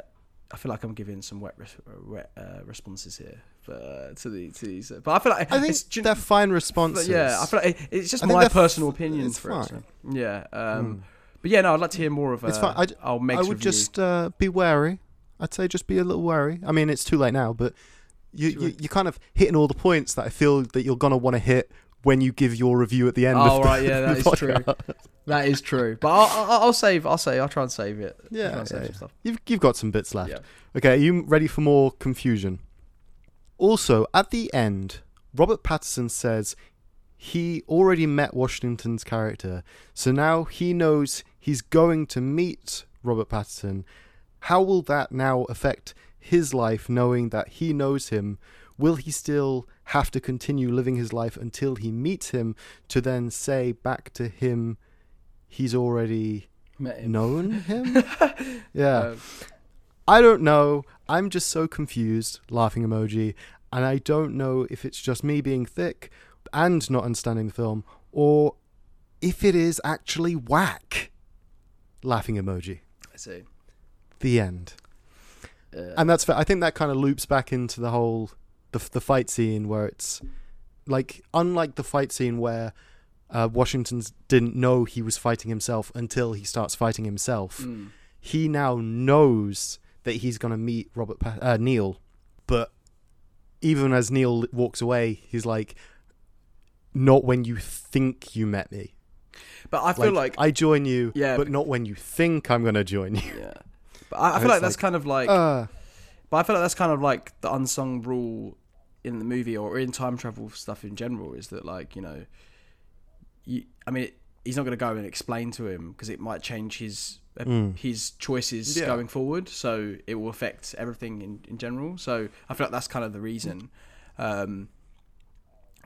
I feel like I'm giving some wet, res- wet uh, responses here, but uh, to the to these. But I feel like I think it's, do you- they're fine responses. yeah, I feel like it, it's just I my they're f- personal opinion it's for it. fine. so- Yeah, um, but yeah, no, I'd like to hear more of. Uh, It's fine. I'd- I'll make. I would just uh, be wary. I'd say just be a little wary. I mean, it's too late now, but you, Too you late. you're kind of hitting all the points that I feel that you're gonna want to hit when you give your review at the end. Oh the, right, yeah, that (laughs) is is true. That is true. But I'll, I'll, I'll save. I'll say. I'll try and save it. I'll Yeah, save yeah. You've you've got some bits left. Yeah. Okay, are you ready for more confusion? Also, at the end, Robert Pattinson says he already met Washington's character, so now he knows he's going to meet Robert Pattinson. How will that now affect his life knowing that he knows him? Will he still have to continue living his life until he meets him to then say back to him he's already him. known him. (laughs) yeah. Uh, I don't know. I'm just so confused. Laughing emoji. And I don't know if it's just me being thick and not understanding the film or if it is actually whack. Laughing emoji. I see. The end. Uh, And that's fair. I think that kind of loops back into the whole the the fight scene where it's like unlike the fight scene where uh, Washington's didn't know he was fighting himself until he starts fighting himself. mm, He now knows that he's going to meet Robert pa- uh, Neil, but even as Neil walks away, he's like, "Not when you think you met me. but I feel like, I join you, Yeah, but but- not when you think I'm going to join you." yeah. But I, I feel like that's like, kind of like, Uh, but I feel like that's kind of like the unsung rule in the movie or in time travel stuff in general is that like you know, you, I mean, it, he's not going to go and explain to him because it might change his Mm. his choices Yeah. going forward. So it will affect everything in in general. So I feel like that's kind of the reason. Um,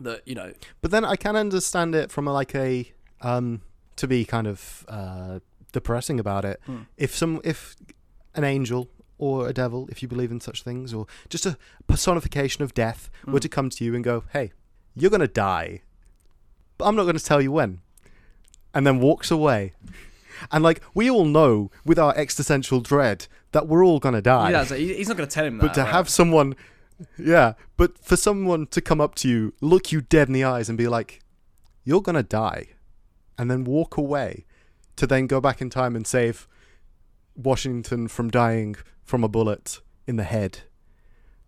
that you know, But then I can understand it from a, like a um to be kind of uh depressing about it. Hmm. If some if an angel or a devil, if you believe in such things, or just a personification of death were Hmm. to come to you and go, "Hey, you're gonna die," but I'm not going to tell you when, and then walks away. And like we all know, with our existential dread, that we're all gonna die. yeah, he's not going to tell him that. But to right? have someone, yeah, but for someone to come up to you, look you dead in the eyes, and be like, "You're gonna die," and then walk away, to then go back in time and save Washington from dying from a bullet in the head,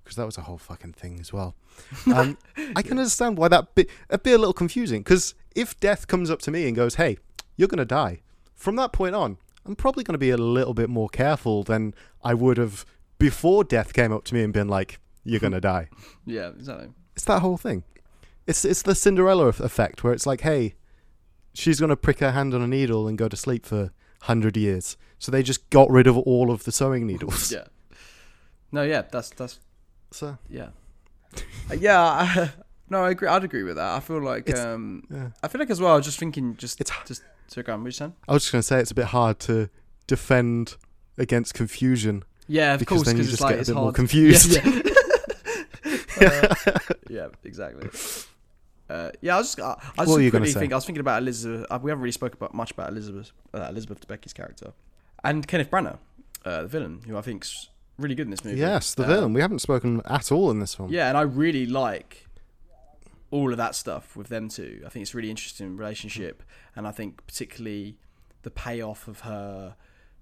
because that was a whole fucking thing as well. (laughs) Um, I can understand why that bit it'd be a little confusing. Because if death comes up to me and goes, "Hey, you're gonna die," from that point on, I'm probably gonna be a little bit more careful than I would have before death came up to me and been like, "You're gonna (laughs) die." yeah, exactly. It's that whole thing. It's it's the Cinderella effect where it's like, "Hey, she's gonna prick her hand on a needle and go to sleep for hundred years." So they just got rid of all of the sewing needles. Yeah. No, yeah, that's that's So yeah, Uh, (laughs) yeah. I, no, I agree. I'd agree with that. I feel like It's- um, yeah. I feel like as well. I was just thinking, just It's- just so go on. What you saying? I was just gonna say it's a bit hard to defend against confusion Yeah, of because course. then you Because it's just like get a bit hard. more confused. Yeah, yeah. (laughs) (laughs) Uh, yeah, exactly. Uh, yeah, I was just, I, I was What just were you gonna quickly say? thinking. I was thinking about Elizabeth. Uh, we haven't really spoken about much about Elizabeth, uh, Elizabeth Debicki's character, and Kenneth Branagh, uh, the villain, who I think's really good in this movie. yes, the Um, villain. We haven't spoken at all in this film. Yeah, and I really like all of that stuff with them two. I think it's a really interesting relationship, and I think particularly the payoff of her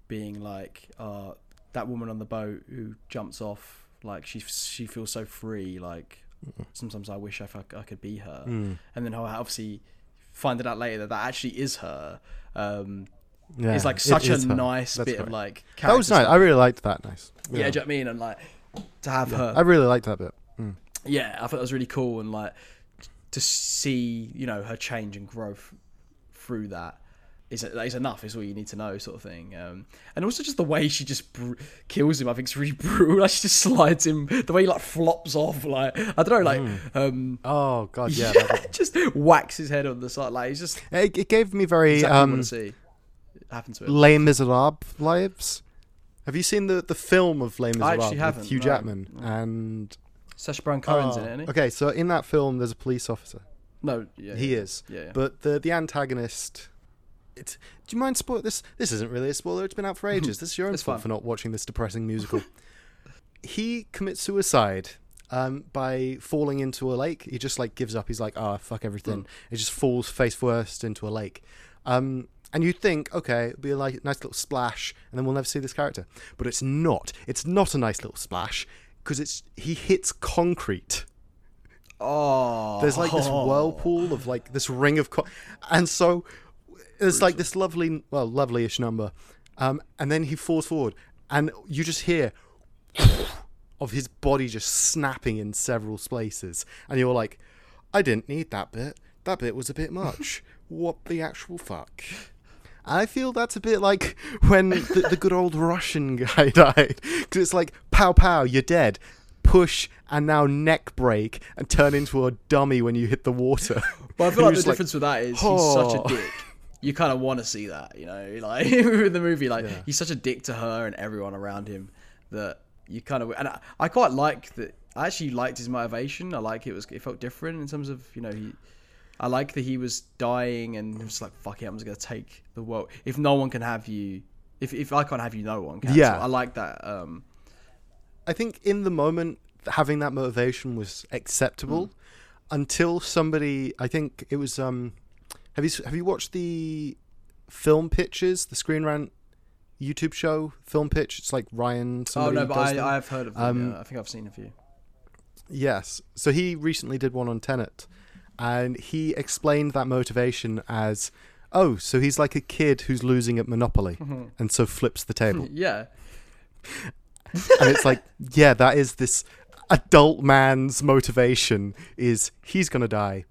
being like uh, that woman on the boat who jumps off, like she she feels so free. Like sometimes I wish I, I could be her, Mm. and then how obviously finding out later that that actually is her. Um, Yeah, is like such a is her. nice That's bit of correct. like That was nice. I really liked that. Nice. yeah, do you know what I mean? And like to have her I really liked that bit. Mm. yeah, I thought it was really cool and like to see you know her change and growth through that is is enough. Is all you need to know, sort of thing. Um, and also just the way she just br- kills him, I think is really (laughs) brutal. Like she just slides him, the way he like flops off, like I don't know, like um, Oh god, (laughs) yeah. yeah, (laughs) just whacks his head on the side. Like he's just it, it gave me very exactly what um, want to see happen to him. Les Miserables vibes. Have you seen the the film of Les I Miserables actually haven't, Hugh no. Jackman and Sacha Baron Cohen's Oh, in it, isn't he? Okay, so in that film, there's a police officer. No, yeah, he yeah. is, Yeah, yeah. but the the antagonist. It's, do you mind spoil this? This isn't really a spoiler. It's been out for (laughs) ages. This is your own It's fault for not watching this depressing musical. (laughs) he commits suicide um, by falling into a lake. He just like gives up. He's like, "Ah, fuck everything." He just falls face first into a lake. Um, and you'd think, okay, it'll be a nice little splash, and then we'll never see this character. But it's not. It's not a nice little splash because it's he hits concrete. oh, There's like this (laughs) whirlpool of like this ring of, co- and so there's like this lovely, well, lovely-ish number, um, and then he falls forward, and you just hear (laughs) of his body just snapping in several places, and you're like, I didn't need that bit. That bit was a bit much. (laughs) what the actual fuck? I feel that's a bit like (laughs) when the, the good old Russian guy (laughs) died. Because it's like, pow pow, you're dead. Push and now neck break and turn into a dummy when you hit the water. (laughs) But I feel like the like, difference with that is he's such a "Oh." dick you kind of want to see that, you know, like in the movie, like Yeah. he's such a dick to her and everyone around him that you kind of and I, I quite like that. I actually liked his motivation. I like it was it felt different in terms of you know he. I like that he was dying and he was like, "Fuck it, I'm just gonna take the world. If no one can have you, if if I can't have you, no one can." Yeah. So I like that. Um, I think in the moment having that motivation was acceptable Hmm. until somebody I think it was um have you have you watched the film pitches, the Screen Rant YouTube show film pitch? It's like Ryan oh no, but I, I, have heard of them. Um, yeah. I think I've seen a few. Yes. So he recently did one on Tenet, and he explained that motivation as, oh, so he's like a kid who's losing at Monopoly, mm-hmm. and so flips the table. (laughs) Yeah, and it's like, yeah, that is this adult man's motivation is he's gonna die,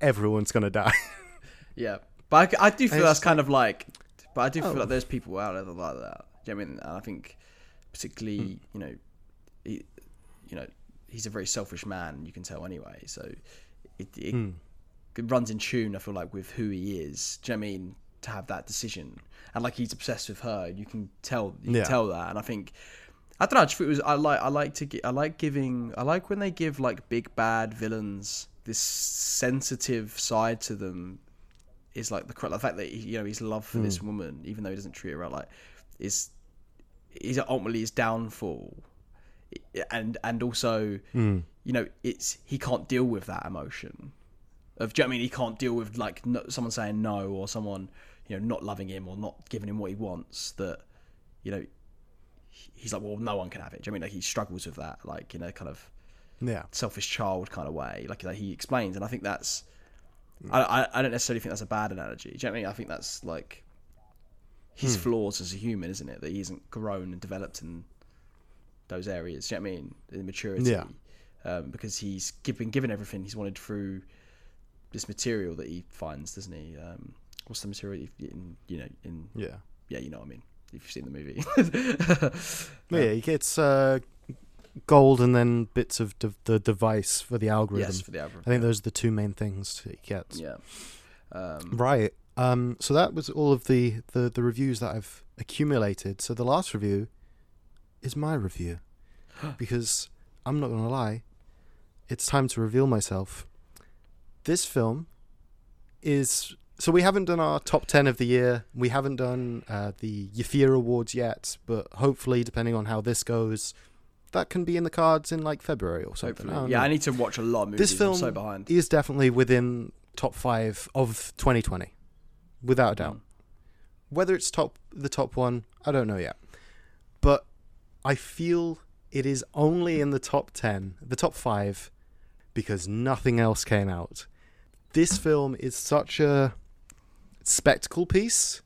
everyone's gonna die. (laughs) Yeah, but I, I do feel that's kind of like, but I do feel Oh. like there's people out there that like that. Do you know I mean? And I think, particularly, hmm. you know, he, you know, he's a very selfish man. You can tell anyway. So it, it, hmm. it runs in tune. I feel like with who he is. Do you know what I mean? To have that decision, and like he's obsessed with her. You can tell. You Yeah. can tell that. And I think. I don't know. I just feel it was. I like. I like to. gi- I like giving. I like when they give like big bad villains this sensitive side to them is like the the fact that he, you know his love for this hmm. woman, even though he doesn't treat her right, like is is ultimately his downfall, and and also hmm. You know it's he can't deal with that emotion of do you know what I mean he can't deal with like no, someone saying no or someone you know not loving him or not giving him what he wants that you know he's like well no one can have it do you know what I mean like he struggles with that like you know kind of yeah. selfish child kind of way, like like he explains, and I think that's. Mm. I, I I don't necessarily think that's a bad analogy. Do you know what I mean? I think that's like his hmm. flaws as a human, isn't it? That he hasn't grown and developed in those areas. Do you know what I mean? In maturity. Yeah. Um, because he's been given everything he's wanted through this material that he finds, doesn't he? Um, what's the material in you know in Yeah. yeah you know what I mean if you've seen the movie. (laughs) But yeah, he gets uh, gold and then bits of de- the device for the algorithm. yes, for the algorithm. I think those are the two main things he gets. Yeah. Um, Right. Um, so that was all of the, the, the reviews that I've accumulated. So the last review is my review. (gasps) because I'm not going to lie, it's time to reveal myself. This film is. So we haven't done our top 10 of the year. We haven't done uh, the Yafir Awards yet. But hopefully, depending on how this goes, that can be in the cards in like February or something. I Yeah, know I need to watch a lot of movies. this film I'm so behind. is definitely within top five of 2020, without a doubt. Mm. Whether it's top the top one, I don't know yet, but I feel it is only in the top ten, the top five, because nothing else came out. This film is such a spectacle piece.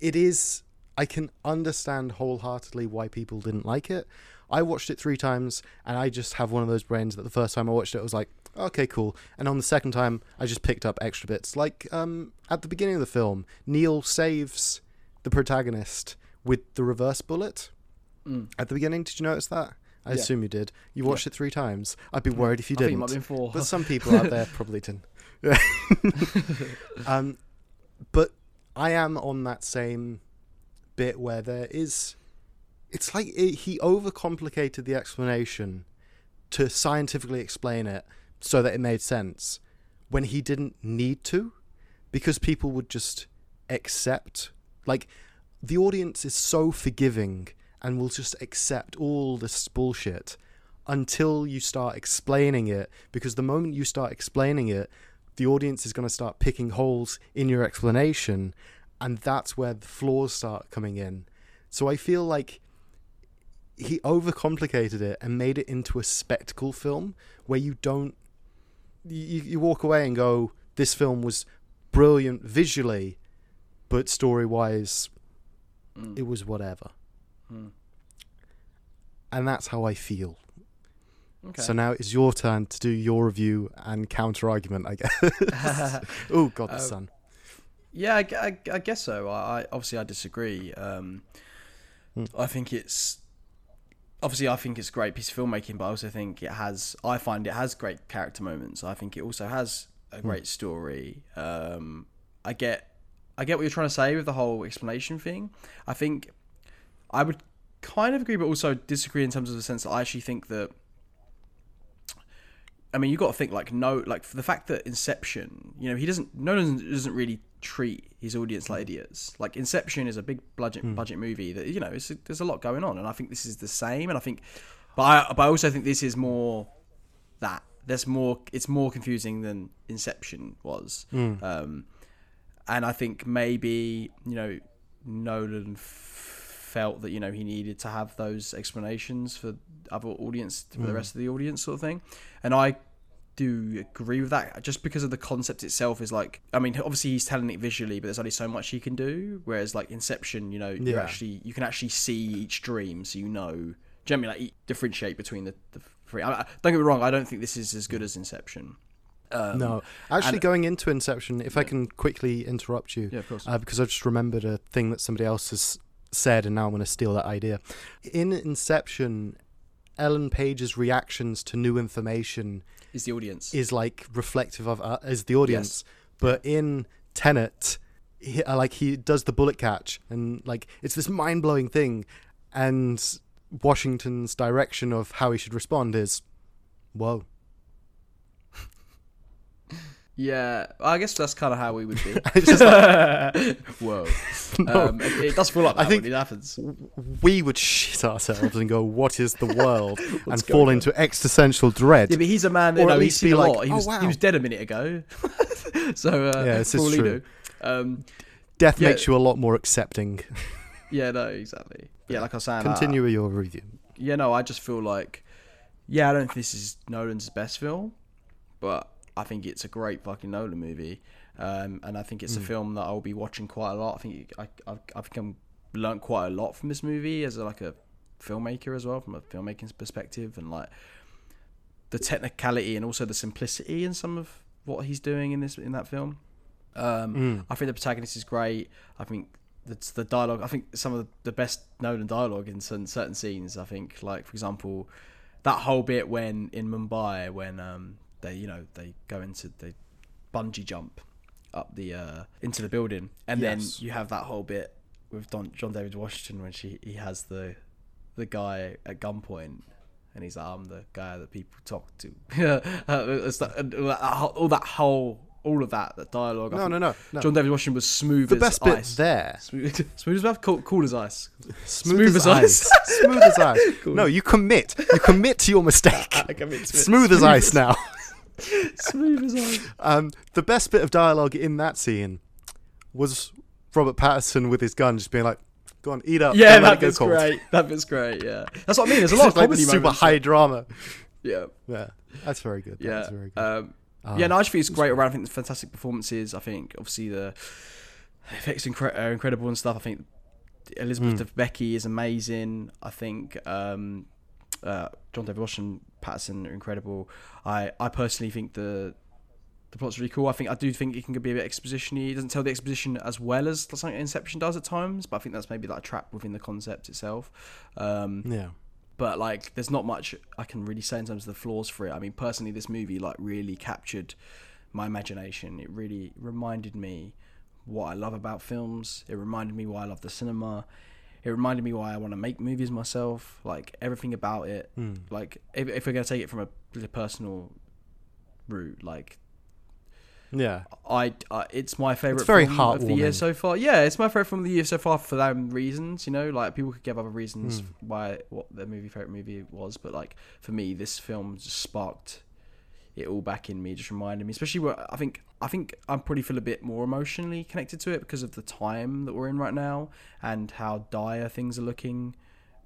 It is. I can understand wholeheartedly why people didn't like it. I watched it three times, and I just have one of those brains that the first time I watched it, I was like, okay, cool. And on the second time, I just picked up extra bits. Like um, at the beginning of the film, Neil saves the protagonist with the reverse bullet. Mm. At the beginning, did you notice that? I Yeah. assume you did. You watched it three times. I'd be worried if you I think it didn't. might have been four. But some people out there (laughs) probably didn't. (laughs) Um, but I am on that same bit where there is. It's like it, he overcomplicated the explanation to scientifically explain it so that it made sense when he didn't need to because people would just accept. Like, the audience is so forgiving and will just accept all this bullshit until you start explaining it because the moment you start explaining it the audience is going to start picking holes in your explanation and that's where the flaws start coming in so i feel like he overcomplicated it and made it into a spectacle film where you don't you, you walk away and go this film was brilliant visually but story wise Mm. it was whatever Mm. and that's how i feel Okay. so now it's your turn to do your review and counter argument, I guess. (laughs) (laughs) oh God, the Uh, sun. Yeah, I, I, I guess so. I, I obviously I disagree. Um, Hmm. I think it's obviously I think it's a great piece of filmmaking, but I also think it has. I find it has great character moments. I think it also has a Hmm. great story. Um, I get I get what you're trying to say with the whole explanation thing. I think I would kind of agree, but also disagree in terms of the sense that I actually think that. I mean, you got to think like no, like for the fact that Inception, you know, he doesn't, Nolan doesn't really treat his audience like idiots. Like Inception is a big budget budget movie that you know, it's, there's a lot going on, and I think this is the same. And I think, but I, but I also think this is more that there's more, it's more confusing than Inception was. Um, and I think maybe you know Nolan f- felt that you know he needed to have those explanations for other audience for the rest of the audience sort of thing, and I do agree with that just because of the concept itself is like I mean obviously he's telling it visually but there's only so much he can do. Whereas like Inception you know you actually you can actually see each dream so you know. Generally like differentiate between the, the three. I, I- don't get me wrong I don't think this is as good as Inception. Um, No, actually, and- going into Inception, if I can quickly interrupt you, yeah of course. uh, because I've just remembered a thing that somebody else has said, and now I'm going to steal that idea. In Inception, Ellen Page's reactions to new information is the audience is like reflective of uh, as the audience, but in Tenet, he, uh, like he does the bullet catch, and like it's this mind blowing thing, and Washington's direction of how he should respond is, whoa. (laughs) Yeah, I guess that's kind of how we would be. (laughs) It's just (laughs) Whoa. No. Um, it, it does feel like I think- it happens. we would shit ourselves and go, "What is the world?" (laughs) and fall on? into existential dread. Yeah, but he's a man. Or You know, he's seen be a like, lot. He "Oh, wow." he was dead a minute ago. so uh, Yeah, this is true. Um, Death yeah. makes you a lot more accepting. yeah, no, exactly. Yeah, like I was saying, Continue with your review. yeah, no, I just feel like, yeah, I don't think this is Nolan's best film, but I think it's a great fucking Nolan movie, um, and I think it's a film that I'll be watching quite a lot. I think I, I've, I think I'm learned quite a lot from this movie as a, like a filmmaker as well, from a filmmaking perspective, and like the technicality and also the simplicity in some of what he's doing in this in that film. Um, Mm. I think the protagonist is great. I think that's the dialogue. I think some of the, the best Nolan dialogue in certain, certain scenes. I think, like for example, that whole bit when in Mumbai when um, they you know they go into they bungee jump up the uh, into the building, and Yes. then you have that whole bit with Don, John David Washington when she he has the the guy at gunpoint. And he's like, I'm the guy that people talk to. (laughs) Uh, it's that- and all that whole- all that whole, all of that, that dialogue. No, no, no, no. John David Washington was smooth the as best bit ice. there, Smooth, (laughs) smooth as ice, cool, cool as ice. smooth, Smooth as, ice. ice. smooth as ice. (laughs) No, you commit. You commit to your mistake. Smooth as ice now. (laughs) smooth as ice. Um, the best bit of dialogue in that scene was Robert Pattinson with his gun, just being like, "Go on, eat up." Yeah, that bit's great. That bit's great. Yeah, that's what I mean. There's a (laughs) lot of like comedy super high drama. Yeah, Yeah, that's very good. yeah. That's very good. Um, Ah, yeah, no, I just think it's great around. I think the fantastic performances. I think obviously the effects incre- are incredible and stuff. I think Elizabeth Mm. Debicki is amazing. I think um, uh, John David Washington, Pattinson are incredible. I, I personally think the the plot's really cool. I think I do think it can be a bit expositiony. It doesn't tell the exposition as well as something Inception does at times, but I think that's maybe like a trap within the concept itself. Um, yeah. but like there's not much I can really say in terms of the flaws for it. I mean, personally, this movie like really captured my imagination. It really reminded me what I love about films. It reminded me why I love the cinema. It reminded me why I want to make movies myself. Like everything about it. Mm. Like if, if we're gonna take it from a personal route, like Yeah. I, I it's my favorite. It's very film of the year so far. Yeah, it's my favorite film of the year so far for them reasons. You know, like people could give other reasons Hmm. why what their movie favorite movie was, but like for me, this film just sparked it all back in me. Just reminded me, especially where I think I think I'm probably feel a bit more emotionally connected to it because of the time that we're in right now and how dire things are looking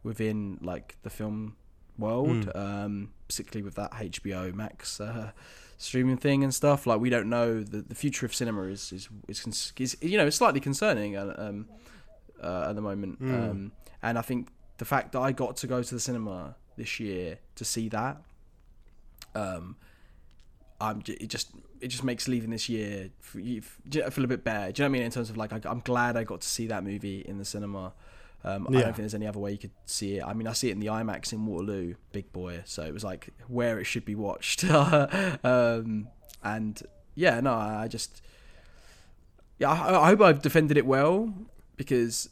within like the film world, Hmm. um, particularly with that HBO Max uh, streaming thing and stuff. Like we don't know the the future of cinema is is is, cons- is you know it's slightly concerning uh, um, uh, at the moment. Mm. Um, and I think the fact that I got to go to the cinema this year to see that, um, I'm j- it just it just makes leaving this year f- you f- j- I feel a bit better. Do you know what I mean? In terms of like I, I'm glad I got to see that movie in the cinema. Um, I don't think there's any other way you could see it. I mean, I see it in the IMAX in Waterloo, big boy. So it was like where it should be watched. (laughs) um, and yeah, no, I I just yeah, I, I hope I've defended it well because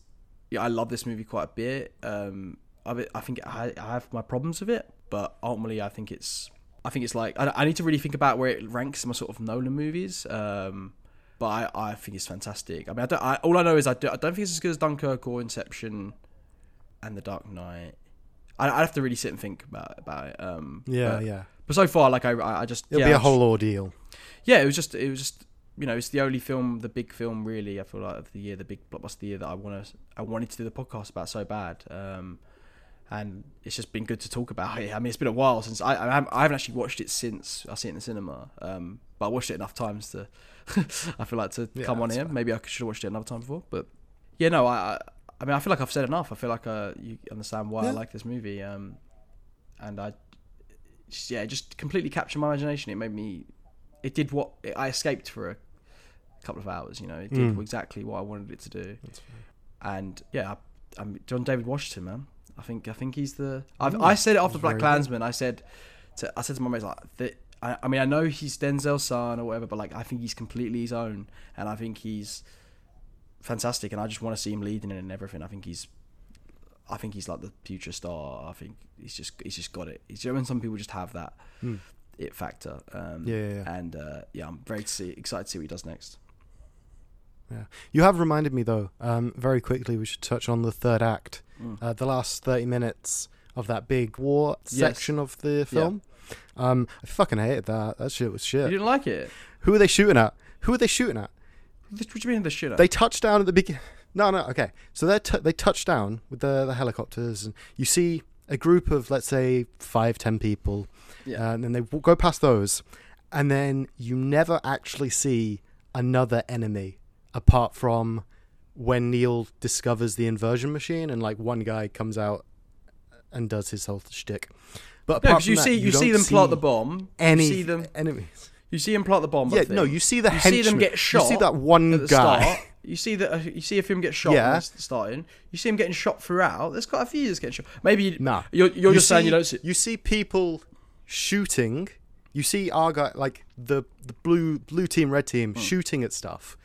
yeah, I love this movie quite a bit. Um, I, I think I, I have my problems with it, but ultimately I think it's I think it's like I, I need to really think about where it ranks in my sort of Nolan movies. Um, but I, I think it's fantastic. I mean, I don't, I, all I know is I, do, I don't think it's as good as Dunkirk or Inception and The Dark Knight. I, I have to really sit and think about about it. Um, Yeah, but, yeah. But so far, like I, I just It'll yeah, be a whole ordeal. yeah, it was just it was just you know it's the only film, the big film really. I feel like of the year, the big blockbuster of the year that I want to I wanted to do the podcast about so bad. Um, and it's just been good to talk about it. I mean, it's been a while since I I haven't, I haven't actually watched it since I see it in the cinema. Um, but I watched it enough times to (laughs) I feel like to Yeah, come on here. fair. Maybe I should have watched it another time before, but yeah, no, I. I mean, I feel like I've said enough. I feel like uh, you understand why I like this movie, um, and I, just, yeah, it just completely captured my imagination. It made me it did what I escaped for a couple of hours. You know, it did Mm. exactly what I wanted it to do. That's And yeah, I, I'm John David Washington, man. I think I think he's the. I've, Mm, I said it after BlacKkKlansman. I said, to, I said to my mates like, the, I, I mean, I know he's Denzel's son or whatever, but like, I think he's completely his own, and I think he's fantastic, and I just want to see him leading it and everything. I think he's. I think he's like the future star. I think he's just he's just got it. He's you know, when some people just have that Mm. it factor. Um, Yeah, yeah, yeah. And uh, yeah, I'm very to see, excited to see what he does next. Yeah. You have reminded me though. Um, very quickly, we should touch on the third act. Mm. Uh, the last thirty minutes of that big war Yes. section of the film. Um, I fucking hated that. That shit was shit. You didn't like it? Who are they shooting at? Who are they shooting at? What do you mean the shit? At? They touch down at the beginning. No, no, okay. So they t- they touch down with the the helicopters, and you see a group of let's say five, ten people, yeah. uh, and then they w- go past those, and then you never actually see another enemy apart from when Neil discovers the inversion machine, and like one guy comes out and does his whole shtick. But no, you from see that, you, see them plot the bomb. Any you see them. enemies? You see him plot the bomb. Yeah, no, you see the You see them get You see that one guy. start. You see that uh, you see if him get shot. Yeah. Starting. You see him getting shot throughout. There's quite a few that's getting shot. Maybe you, Nah. you're, you're You just saying you don't see. You see people shooting. You see our guy, like the the blue blue team, red team, Hmm. shooting at stuff,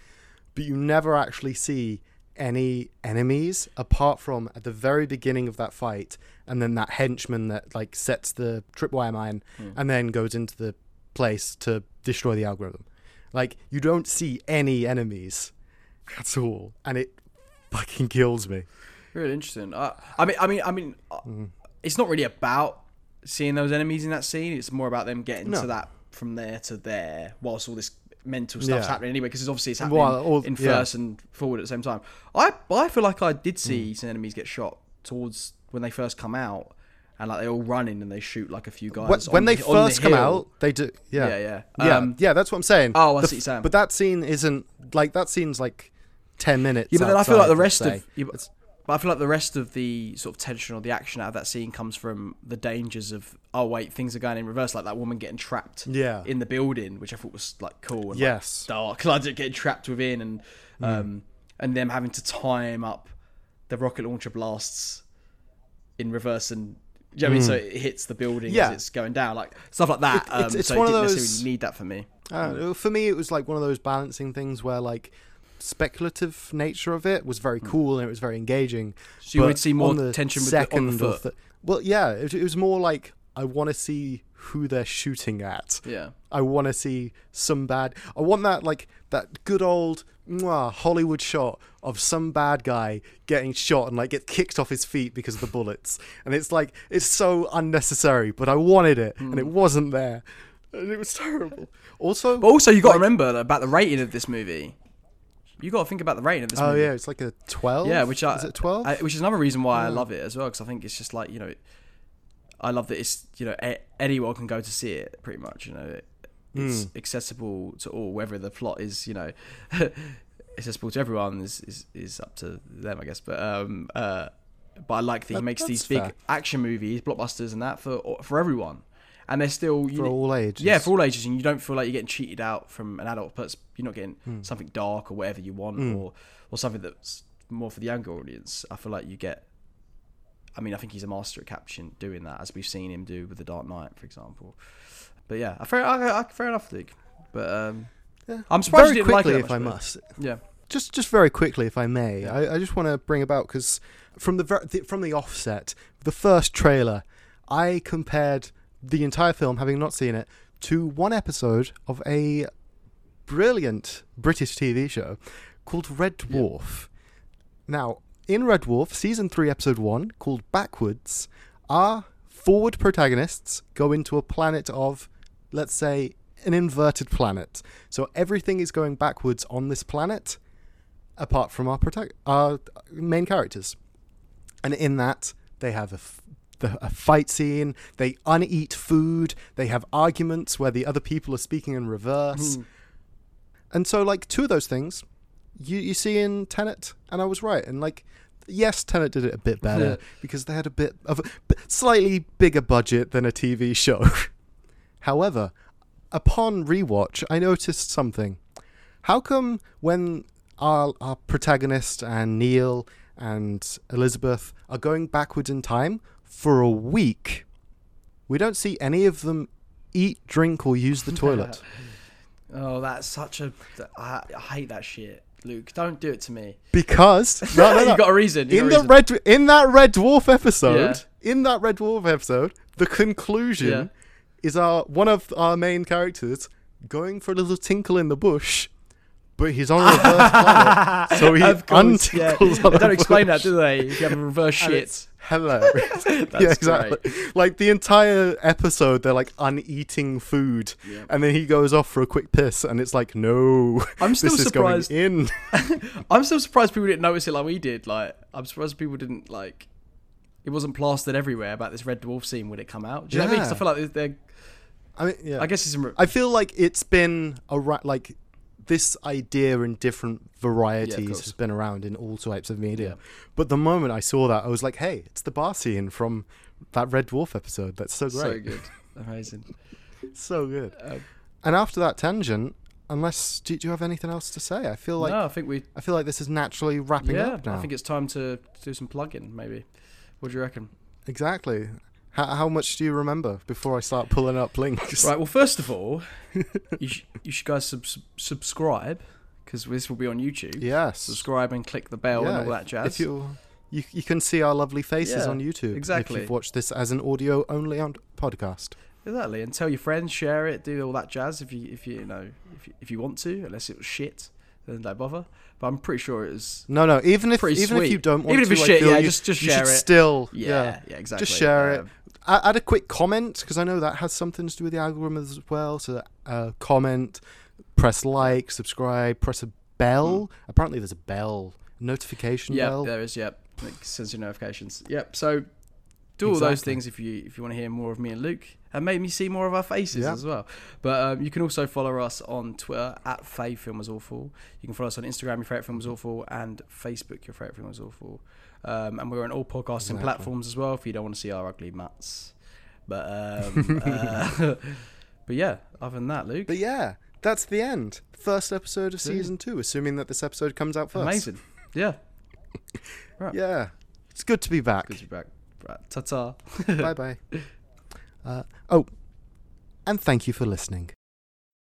but you never actually see any enemies apart from at the very beginning of that fight, and then that henchman that like sets the tripwire mine, Hmm. and then goes into the place to destroy the algorithm. Like you don't see any enemies at all, and it fucking kills me. Really interesting. Uh, I mean, I mean, I mean, uh, Mm-hmm. it's not really about seeing those enemies in that scene. It's more about them getting No. to that from there to there, whilst all this mental stuff's Yeah. happening anyway. Because obviously it's happening Well, all- in yeah. first and forward at the same time. I I feel like I did Mm. see some enemies get shot towards when they first come out, and like they're all running and they shoot like a few guys. when, they the- on the first come out, they do. Yeah, Yeah, yeah. yeah, Um, yeah. That's what I'm saying. Oh, I The see saying. But that scene isn't like that scene's like ten minutes. Yeah, but then I feel like the rest of yeah, but, I feel like the rest of the sort of tension or the action out of that scene comes from the dangers of oh wait things are going in reverse like that woman getting trapped Yeah. in the building which I thought was like cool and Yes. like, dark (laughs) like getting trapped within and um and them having to time up the rocket launcher blasts in reverse and you know what I mean? So it hits the building Yeah. as it's going down, like stuff like that. It- it's- um, it's so one it of didn't those- necessarily need that for me. Uh, for me, it was like one of those balancing things where like speculative nature of it was very cool and it was very engaging. Hmm. So you but would see more the tension with the- on the second foot. th- well, yeah, it, it was more like I want to see who they're shooting at. Yeah. I want to see some bad. I want that like that good old mwah, Hollywood shot of some bad guy getting shot and like get kicked off his feet because of the bullets. And it's like it's so unnecessary, but I wanted it and it wasn't there, and it was terrible. Also, Hmm. But also, you got to like- remember about the rating of this movie. You got to think about the rating of this oh movie. yeah, it's like a twelve. Yeah, which I, is it twelve? Which is another reason why I love it as well, because I think it's just like you know, I love that it's you know anyone can go to see it pretty much. You know, it, it's Hmm. accessible to all, whether the plot is you know (laughs) accessible to everyone is, is is up to them, I guess. But um uh, but I like that he That- makes these big fair. action movies, blockbusters, and that for for everyone, and they're still for all ages. yeah, for all ages, and you don't feel like you're getting cheated out from an adult, but you're not getting Hmm. something dark or whatever you want, or or something that's more for the younger audience. I feel like you get. I mean, I think he's a master at capturing doing that, as we've seen him do with the Dark Knight, for example. But yeah, fair, I, I, fair enough, Luke. But um, Yeah. I'm surprised Very you didn't like it quickly, that if I must. yeah, just just very quickly, if I may, I, I just want to bring about because from the, ver- the from the offset, the first trailer, I compared the entire film, having not seen it, to one episode of a brilliant British TV show called Red Dwarf. Now, in Red Dwarf, season three, episode one, called Backwards, our forward protagonists go into a planet of, let's say, an inverted planet. So everything is going backwards on this planet, apart from our protag- our main characters. And in that, they have a, f- the, a fight scene. They uneat food. They have arguments where the other people are speaking in reverse. Hmm. And so, like two of those things, you you see in Tenet, and I was right. And like, yes, Tenet did it a bit better because they had a bit of a slightly bigger budget than a TV (laughs) show. However, upon rewatch, I noticed something. How come when our our protagonist and Neil and Elizabeth are going backwards in time for a week, we don't see any of them eat, drink, or use the (laughs) toilet? Oh, that's such a. I, I hate that shit, Luke. Don't do it to me. Because (laughs) no, no, no. you got a reason. You in the reason. red in that Red Dwarf episode, Yeah. in that Red Dwarf episode, the conclusion Yeah. is our one of our main characters going for a little tinkle in the bush, but he's on a reverse planet, (laughs) so he Of course, yeah. They on don't explain that, do they? If you have a reverse shit. hilarious. (laughs) yeah, exactly. Like the entire episode, they're like uneating food, Yeah. and then he goes off for a quick piss, and it's like, no, I'm (laughs) still surprised. in. I'm still surprised people didn't notice it like we did. Like, I'm surprised people didn't like. It wasn't plastered everywhere about this Red Dwarf scene when it come out. Do you know what I mean? 'Cause I feel like they're. I mean, yeah. I guess it's. I feel like it's been a ra- like this idea in different varieties course. has been around in all types of media. Yeah. But the moment I saw that, I was like, "Hey, it's the bar scene from that Red Dwarf episode. That's so great, so good, (laughs) amazing. so good." Um, And after that tangent, unless do, do you have anything else to say? I feel like no, I think we. I feel like this is naturally wrapping Yeah, up now. I think it's time to do some plugging. Maybe. What do you reckon? exactly. How, how much do you remember before I start pulling up links? Right. Well, first of all, (laughs) you sh- you should guys sub- sub- subscribe because this will be on YouTube. Yes. Subscribe and click the bell Yeah, and all that jazz. If you, you you can see our lovely faces Yeah, on YouTube. exactly. If you've watched this as an audio only on podcast. Exactly, and tell your friends, share it, do all that jazz if you if you, you know if you, if you want to, unless it was shit, then don't bother. But I'm pretty sure it was. No, no. Even if even if you don't want Even if it's I shit, yeah, you, just- just share it. Still, Yeah, yeah, exactly. Just share it. Um, Add, a quick comment because I know that has something to do with the algorithm as well. So uh, comment, press like, subscribe, press a bell. Apparently, there's a bell notification Yeah, bell. there is. Yep, it sends you notifications. Yep. So do all those things if you if you want to hear more of me and Luke, and maybe see more of our faces Yeah. as well. But um, you can also follow us on Twitter at Fave Film Was Awful. You can follow us on Instagram, Your Favorite Film Was Awful, and Facebook, Your Favorite Film Was Awful. Um, and we're on all podcasting Exactly. platforms as well if you don't want to see our ugly mats. But um, uh, (laughs) but yeah, other than that, Luke, But yeah, that's the end. First episode of season two, assuming that this episode comes out first. amazing. Yeah, (laughs) Yeah, it's good to be back. good to be back. Right, ta-ta. bye bye. (laughs) Uh, oh, and thank you for listening.